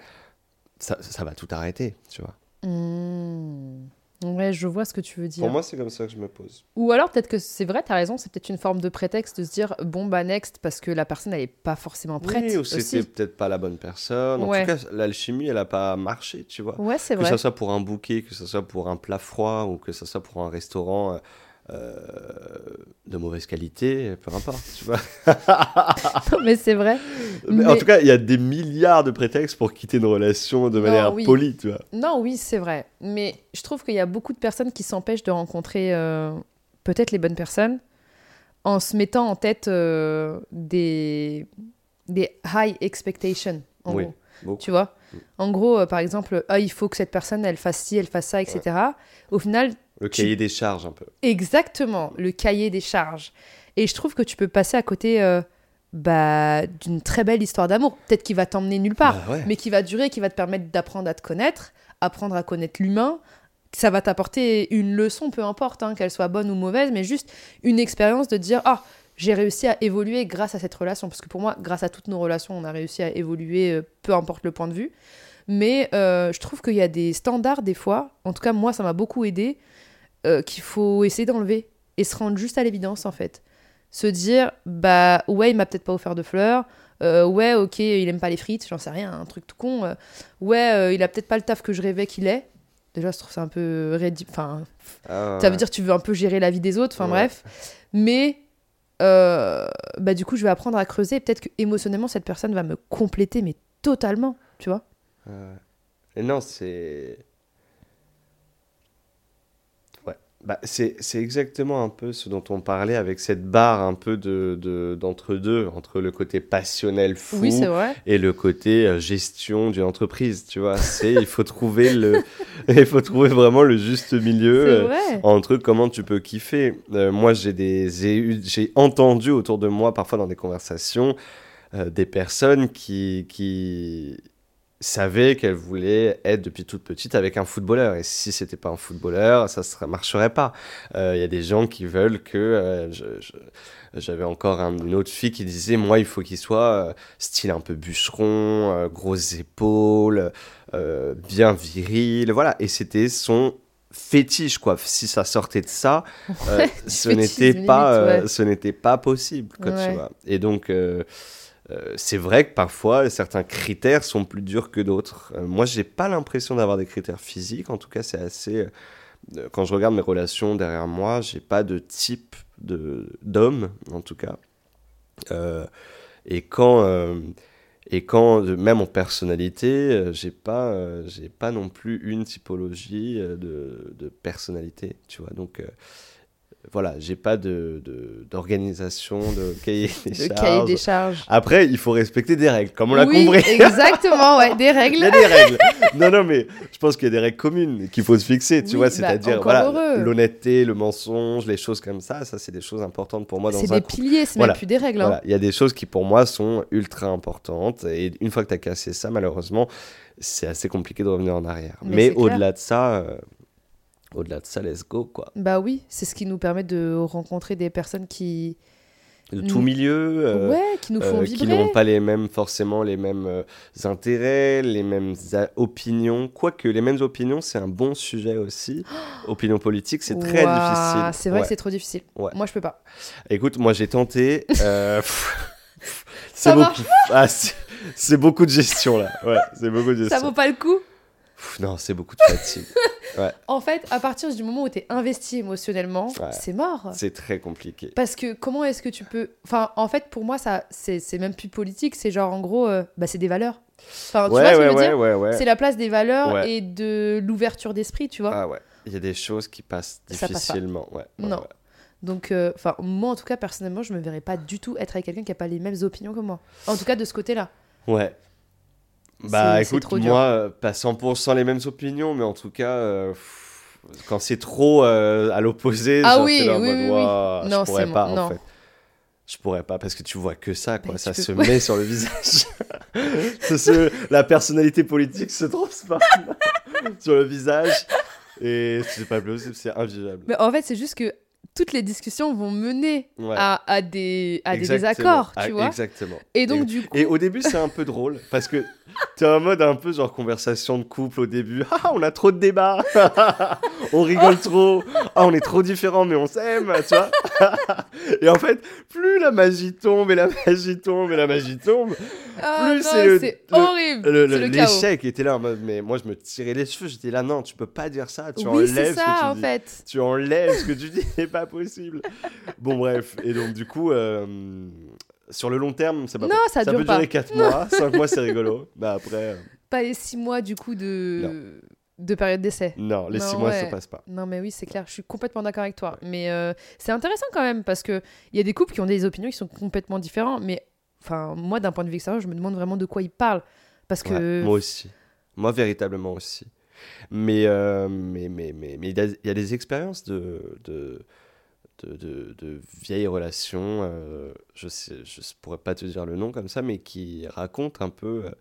Speaker 3: ça, ça va tout arrêter, tu vois.
Speaker 1: Mm. Ouais, je vois ce que tu veux dire.
Speaker 3: Pour moi, c'est comme ça que je me pose.
Speaker 1: Ou alors peut-être que c'est vrai, t'as raison, c'est peut-être une forme de prétexte de se dire bon bah next parce que la personne elle est pas forcément prête
Speaker 3: oui, ou c'était peut-être pas la bonne personne. En tout cas, l'alchimie, elle a pas marché, tu vois.
Speaker 1: Ouais, c'est
Speaker 3: Que
Speaker 1: vrai.
Speaker 3: ce soit pour un bouquet, que ce soit pour un plat froid ou que ce soit pour un restaurant euh, de mauvaise qualité, peu importe, tu vois. <laughs>
Speaker 1: Non, mais c'est vrai.
Speaker 3: Mais En tout cas, il y a des milliards de prétextes pour quitter une relation de
Speaker 1: Non,
Speaker 3: manière
Speaker 1: oui.
Speaker 3: polie, tu vois.
Speaker 1: Non, oui, c'est vrai. Mais je trouve qu'il y a beaucoup de personnes qui s'empêchent de rencontrer euh, peut-être les bonnes personnes en se mettant en tête euh, des, des high expectations. En
Speaker 3: Oui,
Speaker 1: gros.
Speaker 3: beaucoup.
Speaker 1: Tu vois? En gros, euh, par exemple, ah, il faut que cette personne, elle fasse ci, elle fasse ça, etc. Au final,
Speaker 3: Le
Speaker 1: Tu-
Speaker 3: cahier des charges, un peu.
Speaker 1: exactement le cahier des charges. Et je trouve que tu peux passer à côté euh, bah, d'une très belle histoire d'amour. Peut-être qu'il va t'emmener nulle part,
Speaker 3: Bah ouais.
Speaker 1: mais qui va durer, qui va te permettre d'apprendre à te connaître, apprendre à connaître l'humain. Ça va t'apporter une leçon, peu importe, hein, qu'elle soit bonne ou mauvaise, mais juste une expérience de dire Ah, j'ai réussi à évoluer grâce à cette relation. Parce que pour moi, grâce à toutes nos relations, on a réussi à évoluer, euh, peu importe le point de vue. Mais euh, je trouve qu'il y a des standards, des fois, en tout cas, moi, ça m'a beaucoup aidé, euh, qu'il faut essayer d'enlever et se rendre juste à l'évidence, en fait. Se dire Bah, ouais, il m'a peut-être pas offert de fleurs. Euh, ouais, ok, il aime pas les frites, j'en sais rien, un truc tout con. euh, ouais, il a peut-être pas le taf que je rêvais qu'il ait. Déjà, je trouve ça un peu rédi- Enfin,
Speaker 3: Ah,
Speaker 1: ça veut dire que tu veux un peu gérer la vie des autres, enfin
Speaker 3: Ouais.
Speaker 1: bref. Mais bah, du coup, je vais apprendre à creuser. et Peut-être que émotionnellement, cette personne va me compléter, mais totalement, tu vois.
Speaker 3: Non, c'est. Ouais. Bah, c'est exactement un peu ce dont on parlait avec cette barre un peu de, de- d'entre-deux, entre le côté passionnel fou
Speaker 1: Oui,
Speaker 3: et le côté euh, gestion d'une entreprise, tu vois. C'est, il faut trouver le, <laughs> il faut trouver vraiment le juste milieu. Euh, entre comment tu peux kiffer. Euh, moi, j'ai des, j'ai entendu autour de moi, parfois dans des conversations, euh, des personnes qui, qui savaient qu'elles voulaient être depuis toute petite avec un footballeur. Et si c'était pas un footballeur, ça ne marcherait pas. Euh, Il y a des gens qui veulent que... euh, j'avais encore un- une autre fille qui disait, moi, il faut qu'il soit euh, style un peu bûcheron, euh, grosses épaules, euh, bien viril, voilà. Et c'était son fétiche, quoi. Si ça sortait de ça, euh,
Speaker 1: Ouais, <laughs>
Speaker 3: ce n'était pas,
Speaker 1: limite,
Speaker 3: euh,
Speaker 1: ouais.
Speaker 3: ce n'était pas possible, quoi,
Speaker 1: Ouais.
Speaker 3: tu vois. Et donc, euh, euh, c'est vrai que parfois, certains critères sont plus durs que d'autres. Euh, moi, j'ai pas l'impression d'avoir des critères physiques. En tout cas, c'est assez. euh, quand je regarde mes relations derrière moi, j'ai pas de type de d'homme, en tout cas. Euh, Et quand, euh, et quand même en personnalité, euh, j'ai pas, euh, j'ai pas non plus une typologie euh, de, de personnalité, tu vois. Donc euh, voilà, j'ai pas de, de- d'organisation, de, <laughs> cahier des
Speaker 1: Le
Speaker 3: charges.
Speaker 1: cahier des charges.
Speaker 3: Après, il faut respecter des règles, comme on l'a
Speaker 1: oui,
Speaker 3: compris. <laughs>
Speaker 1: exactement, ouais, des
Speaker 3: Il y
Speaker 1: règles.
Speaker 3: a des règles. Non, non, mais je pense qu'il y a des règles communes qu'il faut se fixer, tu
Speaker 1: Oui,
Speaker 3: vois.
Speaker 1: bah,
Speaker 3: C'est-à-dire, voilà, l'honnêteté, le mensonge, les choses comme ça, ça, c'est des choses importantes pour moi dans
Speaker 1: C'est des piliers, c'est
Speaker 3: Voilà.
Speaker 1: même plus des règles. hein.
Speaker 3: Voilà, il y a des choses qui pour moi sont ultra importantes et une fois que tu as cassé ça, malheureusement, c'est assez compliqué de revenir en arrière.
Speaker 1: Mais
Speaker 3: au-delà de ça, euh, au-delà de ça, let's go quoi.
Speaker 1: Bah oui, c'est ce qui nous permet de rencontrer des personnes qui,
Speaker 3: De tout milieu, euh,
Speaker 1: ouais, qui nous font
Speaker 3: euh, qui n'ont pas les mêmes forcément les mêmes euh, intérêts, les mêmes opinions. Quoique les mêmes opinions, c'est un bon sujet aussi. <gasps> Opinion politique, c'est très difficile.
Speaker 1: C'est vrai
Speaker 3: Ouais.
Speaker 1: que c'est trop difficile.
Speaker 3: Ouais.
Speaker 1: Moi, je peux pas.
Speaker 3: Écoute, moi j'ai tenté. euh, <laughs>
Speaker 1: Ça
Speaker 3: c'est
Speaker 1: marche
Speaker 3: beaucoup. Ah, c'est beaucoup de gestion là. Ouais, c'est beaucoup de
Speaker 1: Ça
Speaker 3: gestion.
Speaker 1: vaut pas le coup.
Speaker 3: Non, c'est beaucoup de fatigue. <laughs>
Speaker 1: En fait, à partir du moment où tu es investi émotionnellement,
Speaker 3: Ouais.
Speaker 1: c'est mort.
Speaker 3: c'est très compliqué.
Speaker 1: Parce que comment est-ce que tu peux. Enfin, en fait, pour moi, ça, c'est même plus politique. C'est genre, en gros, euh, bah, c'est des valeurs. Enfin, tu vois
Speaker 3: Ouais,
Speaker 1: ce que
Speaker 3: ouais,
Speaker 1: je veux
Speaker 3: ouais,
Speaker 1: dire
Speaker 3: ouais, ouais.
Speaker 1: C'est la place des valeurs et de l'ouverture d'esprit, tu vois.
Speaker 3: Ah ouais. Il y a des choses qui passent
Speaker 1: passe
Speaker 3: difficilement. ouais,
Speaker 1: Non. Donc, euh, enfin, moi, en tout cas, personnellement, je me verrais pas du tout être avec quelqu'un qui a pas les mêmes opinions que moi. En tout cas, de ce côté-là.
Speaker 3: Ouais. Bah écoute,
Speaker 1: trop dur.
Speaker 3: moi, euh, pas 100% les mêmes opinions, mais en tout cas, euh, pff, quand c'est trop euh, à l'opposé,
Speaker 1: Ah
Speaker 3: genre,
Speaker 1: oui,
Speaker 3: là
Speaker 1: oui, oui.
Speaker 3: Ouah,
Speaker 1: Non,
Speaker 3: je pourrais pas
Speaker 1: mon-
Speaker 3: en
Speaker 1: non.
Speaker 3: fait. Je pourrais pas parce que tu vois que ça, quoi. Ça se
Speaker 1: peux-
Speaker 3: met sur le visage. <laughs> Se- La personnalité politique se transforme <laughs> sur le visage. Et c'est pas possible, c'est invivable.
Speaker 1: Mais en fait, c'est juste que toutes les discussions vont mener
Speaker 3: Ouais.
Speaker 1: à, à des, à des désaccords,
Speaker 3: Ah,
Speaker 1: tu vois.
Speaker 3: Exactement.
Speaker 1: Et donc,
Speaker 3: Et-
Speaker 1: du coup.
Speaker 3: Et au début, c'est un peu drôle parce que t'es en mode un peu genre conversation de couple au début. <laughs> Ah, on a trop de débats. <laughs> on rigole trop. Ah, on est trop différents, mais on s'aime, tu vois. <laughs> et en fait, plus la magie tombe et la magie tombe et la magie tombe,
Speaker 1: Ah
Speaker 3: plus c'est le-
Speaker 1: c'est horrible.
Speaker 3: l'échec était là en mode. Mais moi, je me tirais les cheveux. J'étais là, non, tu peux pas dire ça. Tu
Speaker 1: Oui,
Speaker 3: enlèves ce que tu
Speaker 1: en
Speaker 3: dis.
Speaker 1: fait.
Speaker 3: Tu enlèves ce que tu dis, pas possible. Bon, bref. Et donc, du coup, euh, sur le long terme, c'est pas
Speaker 1: Non, ça
Speaker 3: ça
Speaker 1: dure
Speaker 3: peut
Speaker 1: pas.
Speaker 3: durer 4 mois, 5 mois, c'est rigolo. Bah après, euh,
Speaker 1: Pas les six mois, du coup, de, de période d'essai.
Speaker 3: non, les
Speaker 1: Non,
Speaker 3: 6 mois, ça
Speaker 1: ouais.
Speaker 3: passe pas.
Speaker 1: Non, mais oui, c'est clair, je suis complètement d'accord avec toi. Mais euh, c'est intéressant quand même, parce qu'il y a des couples qui ont des opinions qui sont complètement différentes. Mais enfin, moi, d'un point de vue extérieur, je me demande vraiment de quoi ils parlent. Parce que.
Speaker 3: Ouais, moi aussi. Moi, véritablement aussi. Mais euh, mais mais mais mais il y, a- il y a des expériences de de, de, de- de vieilles relations. euh, je sais, je pourrais pas te dire le nom comme ça, mais qui racontent un peu euh,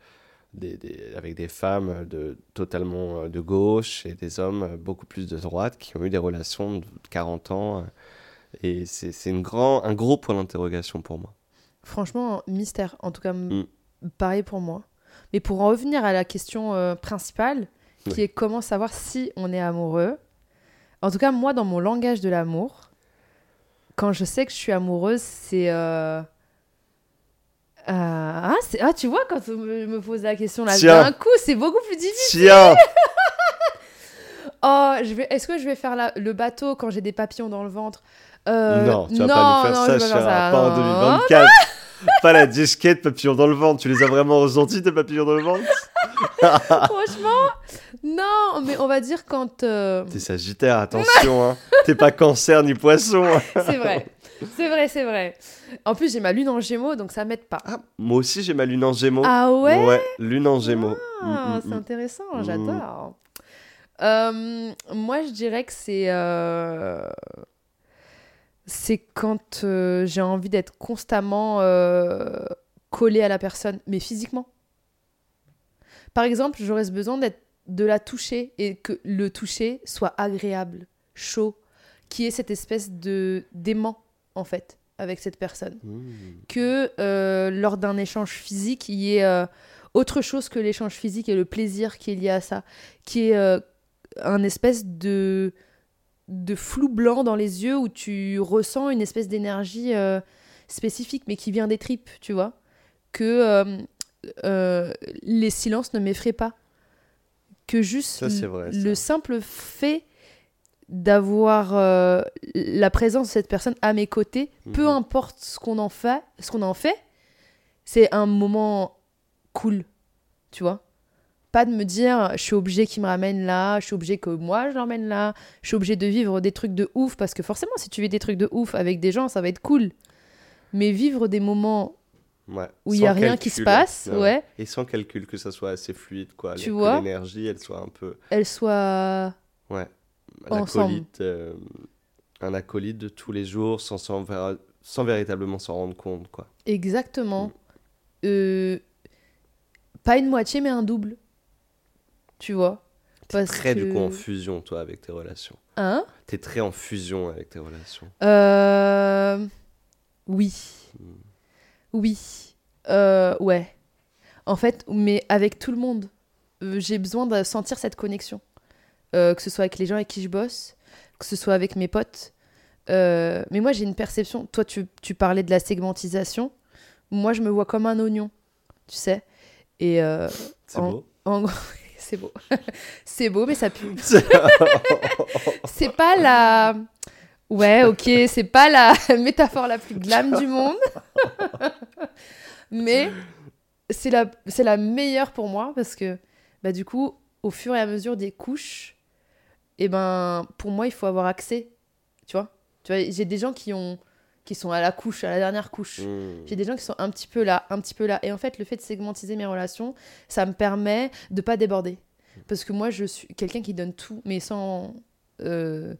Speaker 3: des, des- avec des femmes de totalement euh, de gauche et des hommes euh, beaucoup plus de droite qui ont eu des relations de 40 ans. euh, et c'est c'est une grand, un gros point d'interrogation pour moi.
Speaker 1: Franchement, mystère. En tout cas,
Speaker 3: Mm.
Speaker 1: pareil pour moi. Mais pour en revenir à la question euh, principale, qui
Speaker 3: Oui.
Speaker 1: est comment savoir si on est amoureux? En tout cas, moi, dans mon langage de l'amour, quand je sais que je suis amoureuse, c'est. euh, euh, ah, ah, tu vois, quand on me, me pose la question là, d'un coup, c'est beaucoup plus difficile. <laughs> Oh, je vais... est-ce que je vais faire la- le bateau quand j'ai des papillons dans le ventre? Euh,
Speaker 3: Non, tu vas
Speaker 1: non,
Speaker 3: pas nous
Speaker 1: non,
Speaker 3: faire
Speaker 1: je vais
Speaker 3: ça,
Speaker 1: faire ça,
Speaker 3: pas en
Speaker 1: non.
Speaker 3: 2024. Pas la disquette papillon dans le ventre. Tu les as vraiment ressentis, tes papillons dans le ventre <laughs>
Speaker 1: Franchement, non, mais on va dire quand. euh,
Speaker 3: T'es sagittaire, <laughs> attention. Hein. T'es pas cancer ni poisson. hein. <laughs>
Speaker 1: C'est vrai, c'est vrai, c'est vrai. En plus, j'ai ma lune en gémeaux, donc ça m'aide pas.
Speaker 3: Ah, moi aussi, j'ai ma lune en gémeaux.
Speaker 1: Ah ouais?
Speaker 3: Lune en gémeaux.
Speaker 1: Ah,
Speaker 3: Mm, mm,
Speaker 1: c'est
Speaker 3: mm.
Speaker 1: intéressant,
Speaker 3: Mm.
Speaker 1: j'adore. Euh, moi, je dirais que c'est. euh, C'est quand euh, j'ai envie d'être constamment euh, collée à la personne, mais physiquement. Par exemple, j'aurais besoin d'être de la toucher et que le toucher soit agréable, chaud, qui est cette espèce de d'aimant en fait avec cette personne
Speaker 3: Mm.
Speaker 1: que euh, lors d'un échange physique, il y ait euh, autre chose que l'échange physique et le plaisir qui est lié à ça, qui est un espèce de, de flou blanc dans les yeux où tu ressens une espèce d'énergie euh, spécifique, mais qui vient des tripes, tu vois. Que euh, euh, les silences ne m'effraient pas. Que juste
Speaker 3: Ça, vrai,
Speaker 1: le simple fait d'avoir euh, la présence de cette personne à mes côtés, peu
Speaker 3: Mhm.
Speaker 1: importe ce qu'on en fait, ce qu'on en fait, c'est un moment cool, tu vois. Pas de me dire, je suis obligé qu'il me ramène là, je suis obligé que moi je l'emmène là, je suis obligé de vivre des trucs de ouf, parce que forcément, si tu vis des trucs de ouf avec des gens, ça va être cool. Mais vivre des moments
Speaker 3: Ouais.
Speaker 1: où il y a rien qui se passe,
Speaker 3: Ouais.
Speaker 1: ouais,
Speaker 3: Et sans calcul, que ça soit assez fluide, quoi.
Speaker 1: Tu
Speaker 3: que
Speaker 1: vois
Speaker 3: l'énergie, elle soit un peu.
Speaker 1: elle soit.
Speaker 3: Ouais.
Speaker 1: Ensemble.
Speaker 3: L'acolyte, euh, un acolyte de tous les jours sans, sans, véritablement s'en rendre compte, quoi.
Speaker 1: Exactement. Euh, pas une moitié, mais un double. Tu vois Parce
Speaker 3: Très, du coup, en fusion, toi, avec tes relations.
Speaker 1: Hein?
Speaker 3: T'es très en fusion avec tes relations.
Speaker 1: Euh, Oui.
Speaker 3: Hmm.
Speaker 1: Oui. Euh, ouais. En fait, mais avec tout le monde. Euh, J'ai besoin de sentir cette connexion. Euh, que ce soit avec les gens avec qui je bosse, que ce soit avec mes potes. Euh, mais moi, j'ai une perception. Toi, tu, tu parlais de la segmentisation. Moi, je me vois comme un oignon, tu sais. Et euh, En-
Speaker 3: beau.
Speaker 1: en gros, <laughs> c'est beau. <laughs> c'est beau, mais ça pue. <laughs> c'est pas la. Ouais, ok, c'est pas la <laughs> métaphore la plus glam du monde. mais c'est la, c'est la meilleure pour moi parce que, bah, du coup, au fur et à mesure des couches, et ben, pour moi, il faut avoir accès. Tu vois, tu vois J'ai des gens qui, ont, qui sont à la couche, à la dernière couche.
Speaker 3: Hmm.
Speaker 1: J'ai des gens qui sont un petit peu là, un petit peu là. Et en fait, le fait de segmentiser mes relations, ça me permet de pas déborder. Parce que moi, je suis quelqu'un qui donne tout, mais sans. euh,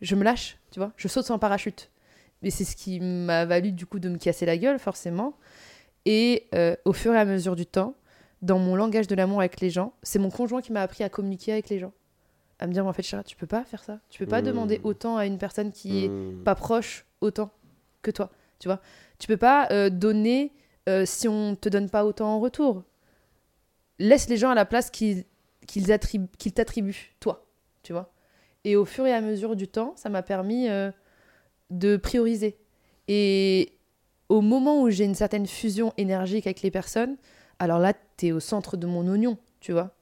Speaker 1: je me lâche, tu vois. Je saute sans parachute. Mais c'est ce qui m'a valu, du coup, de me casser la gueule, forcément. Et euh, au fur et à mesure du temps, dans mon langage de l'amour avec les gens, c'est mon conjoint qui m'a appris à communiquer avec les gens. À me dire, en fait, chérie, tu peux pas faire ça. Tu peux pas
Speaker 3: Mm.
Speaker 1: demander autant à une personne qui est
Speaker 3: Hmm.
Speaker 1: pas proche autant que toi, tu vois. Tu peux pas euh, donner euh, si on te donne pas autant en retour. Laisse les gens à la place qu'ils qu'ils attribu- qu'ils t'attribuent, toi, tu vois. Et au fur et à mesure du temps, ça m'a permis euh, de prioriser. Et au moment où j'ai une certaine fusion énergique avec les personnes, alors là, t'es au centre de mon oignon, tu vois.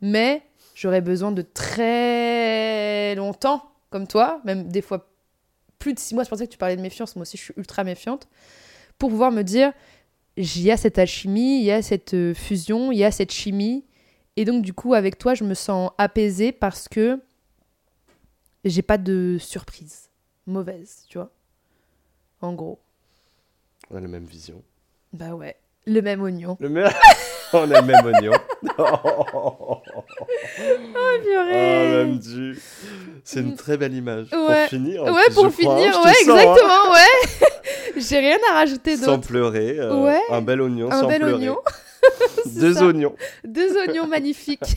Speaker 1: Mais j'aurais besoin de très longtemps, comme toi, même des fois plus de six mois. C'est pour ça que tu parlais de méfiance. Moi aussi, je suis ultra méfiante. Pour pouvoir me dire, il y a cette alchimie, il y a cette euh, fusion, il y a cette chimie. Et donc, du coup, avec toi, je me sens apaisée parce que j'ai pas de surprise mauvaise, tu vois. En gros.
Speaker 3: On a la même vision.
Speaker 1: Bah ouais. Le même oignon.
Speaker 3: Le même... <laughs> On a le même oignon. <laughs> oh,
Speaker 1: Purée.
Speaker 3: même Dieu. C'est une très belle image.
Speaker 1: Ouais.
Speaker 3: Pour finir.
Speaker 1: Ouais,
Speaker 3: plus,
Speaker 1: pour
Speaker 3: crois,
Speaker 1: finir,
Speaker 3: sens, hein.
Speaker 1: exactement, ouais. <laughs> J'ai rien à rajouter
Speaker 3: Sans pleurer. euh,
Speaker 1: Ouais.
Speaker 3: Un bel oignon
Speaker 1: Un
Speaker 3: sans
Speaker 1: bel
Speaker 3: pleurer.
Speaker 1: oignon.
Speaker 3: Deux
Speaker 1: ça.
Speaker 3: oignons.
Speaker 1: Deux oignons magnifiques.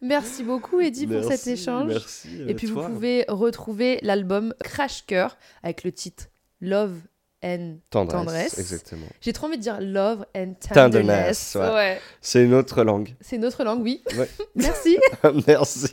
Speaker 1: Merci beaucoup, Eddie, pour cet échange.
Speaker 3: Merci. euh,
Speaker 1: Et puis
Speaker 3: toi.
Speaker 1: vous pouvez retrouver l'album Crash Cœur avec le titre Love and
Speaker 3: Tendresse.
Speaker 1: Tendresse.
Speaker 3: Exactement.
Speaker 1: J'ai trop envie de dire Love and
Speaker 3: Tenderness,
Speaker 1: Tenderness.
Speaker 3: ouais.
Speaker 1: Ouais.
Speaker 3: C'est une autre langue.
Speaker 1: C'est notre langue, oui.
Speaker 3: Ouais. <laughs>
Speaker 1: Merci. <laughs>
Speaker 3: Merci.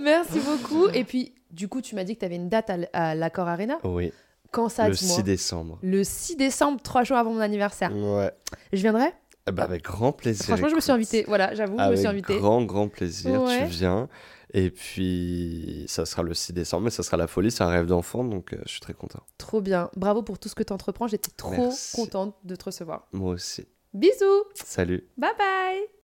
Speaker 1: Merci beaucoup. Et puis, du coup, tu m'as dit que tu avais une date à l'Accord Arena.
Speaker 3: Oui.
Speaker 1: Quand ça,
Speaker 3: le
Speaker 1: dis-moi
Speaker 3: 6 décembre.
Speaker 1: Le 6 décembre, trois jours avant mon anniversaire.
Speaker 3: Ouais.
Speaker 1: Je viendrai?
Speaker 3: Eh ben, avec grand plaisir.
Speaker 1: Franchement, je me suis invitée. Voilà, j'avoue, je me
Speaker 3: Avec
Speaker 1: suis invitée.
Speaker 3: grand, grand plaisir.
Speaker 1: Ouais.
Speaker 3: Tu viens. Et puis, ça sera le 6 décembre, mais ça sera la folie. C'est un rêve d'enfant, donc euh, je suis très content.
Speaker 1: Trop bien. Bravo pour tout ce que tu entreprends. J'étais trop
Speaker 3: Merci.
Speaker 1: contente de te recevoir.
Speaker 3: Moi aussi.
Speaker 1: Bisous.
Speaker 3: Salut.
Speaker 1: Bye bye.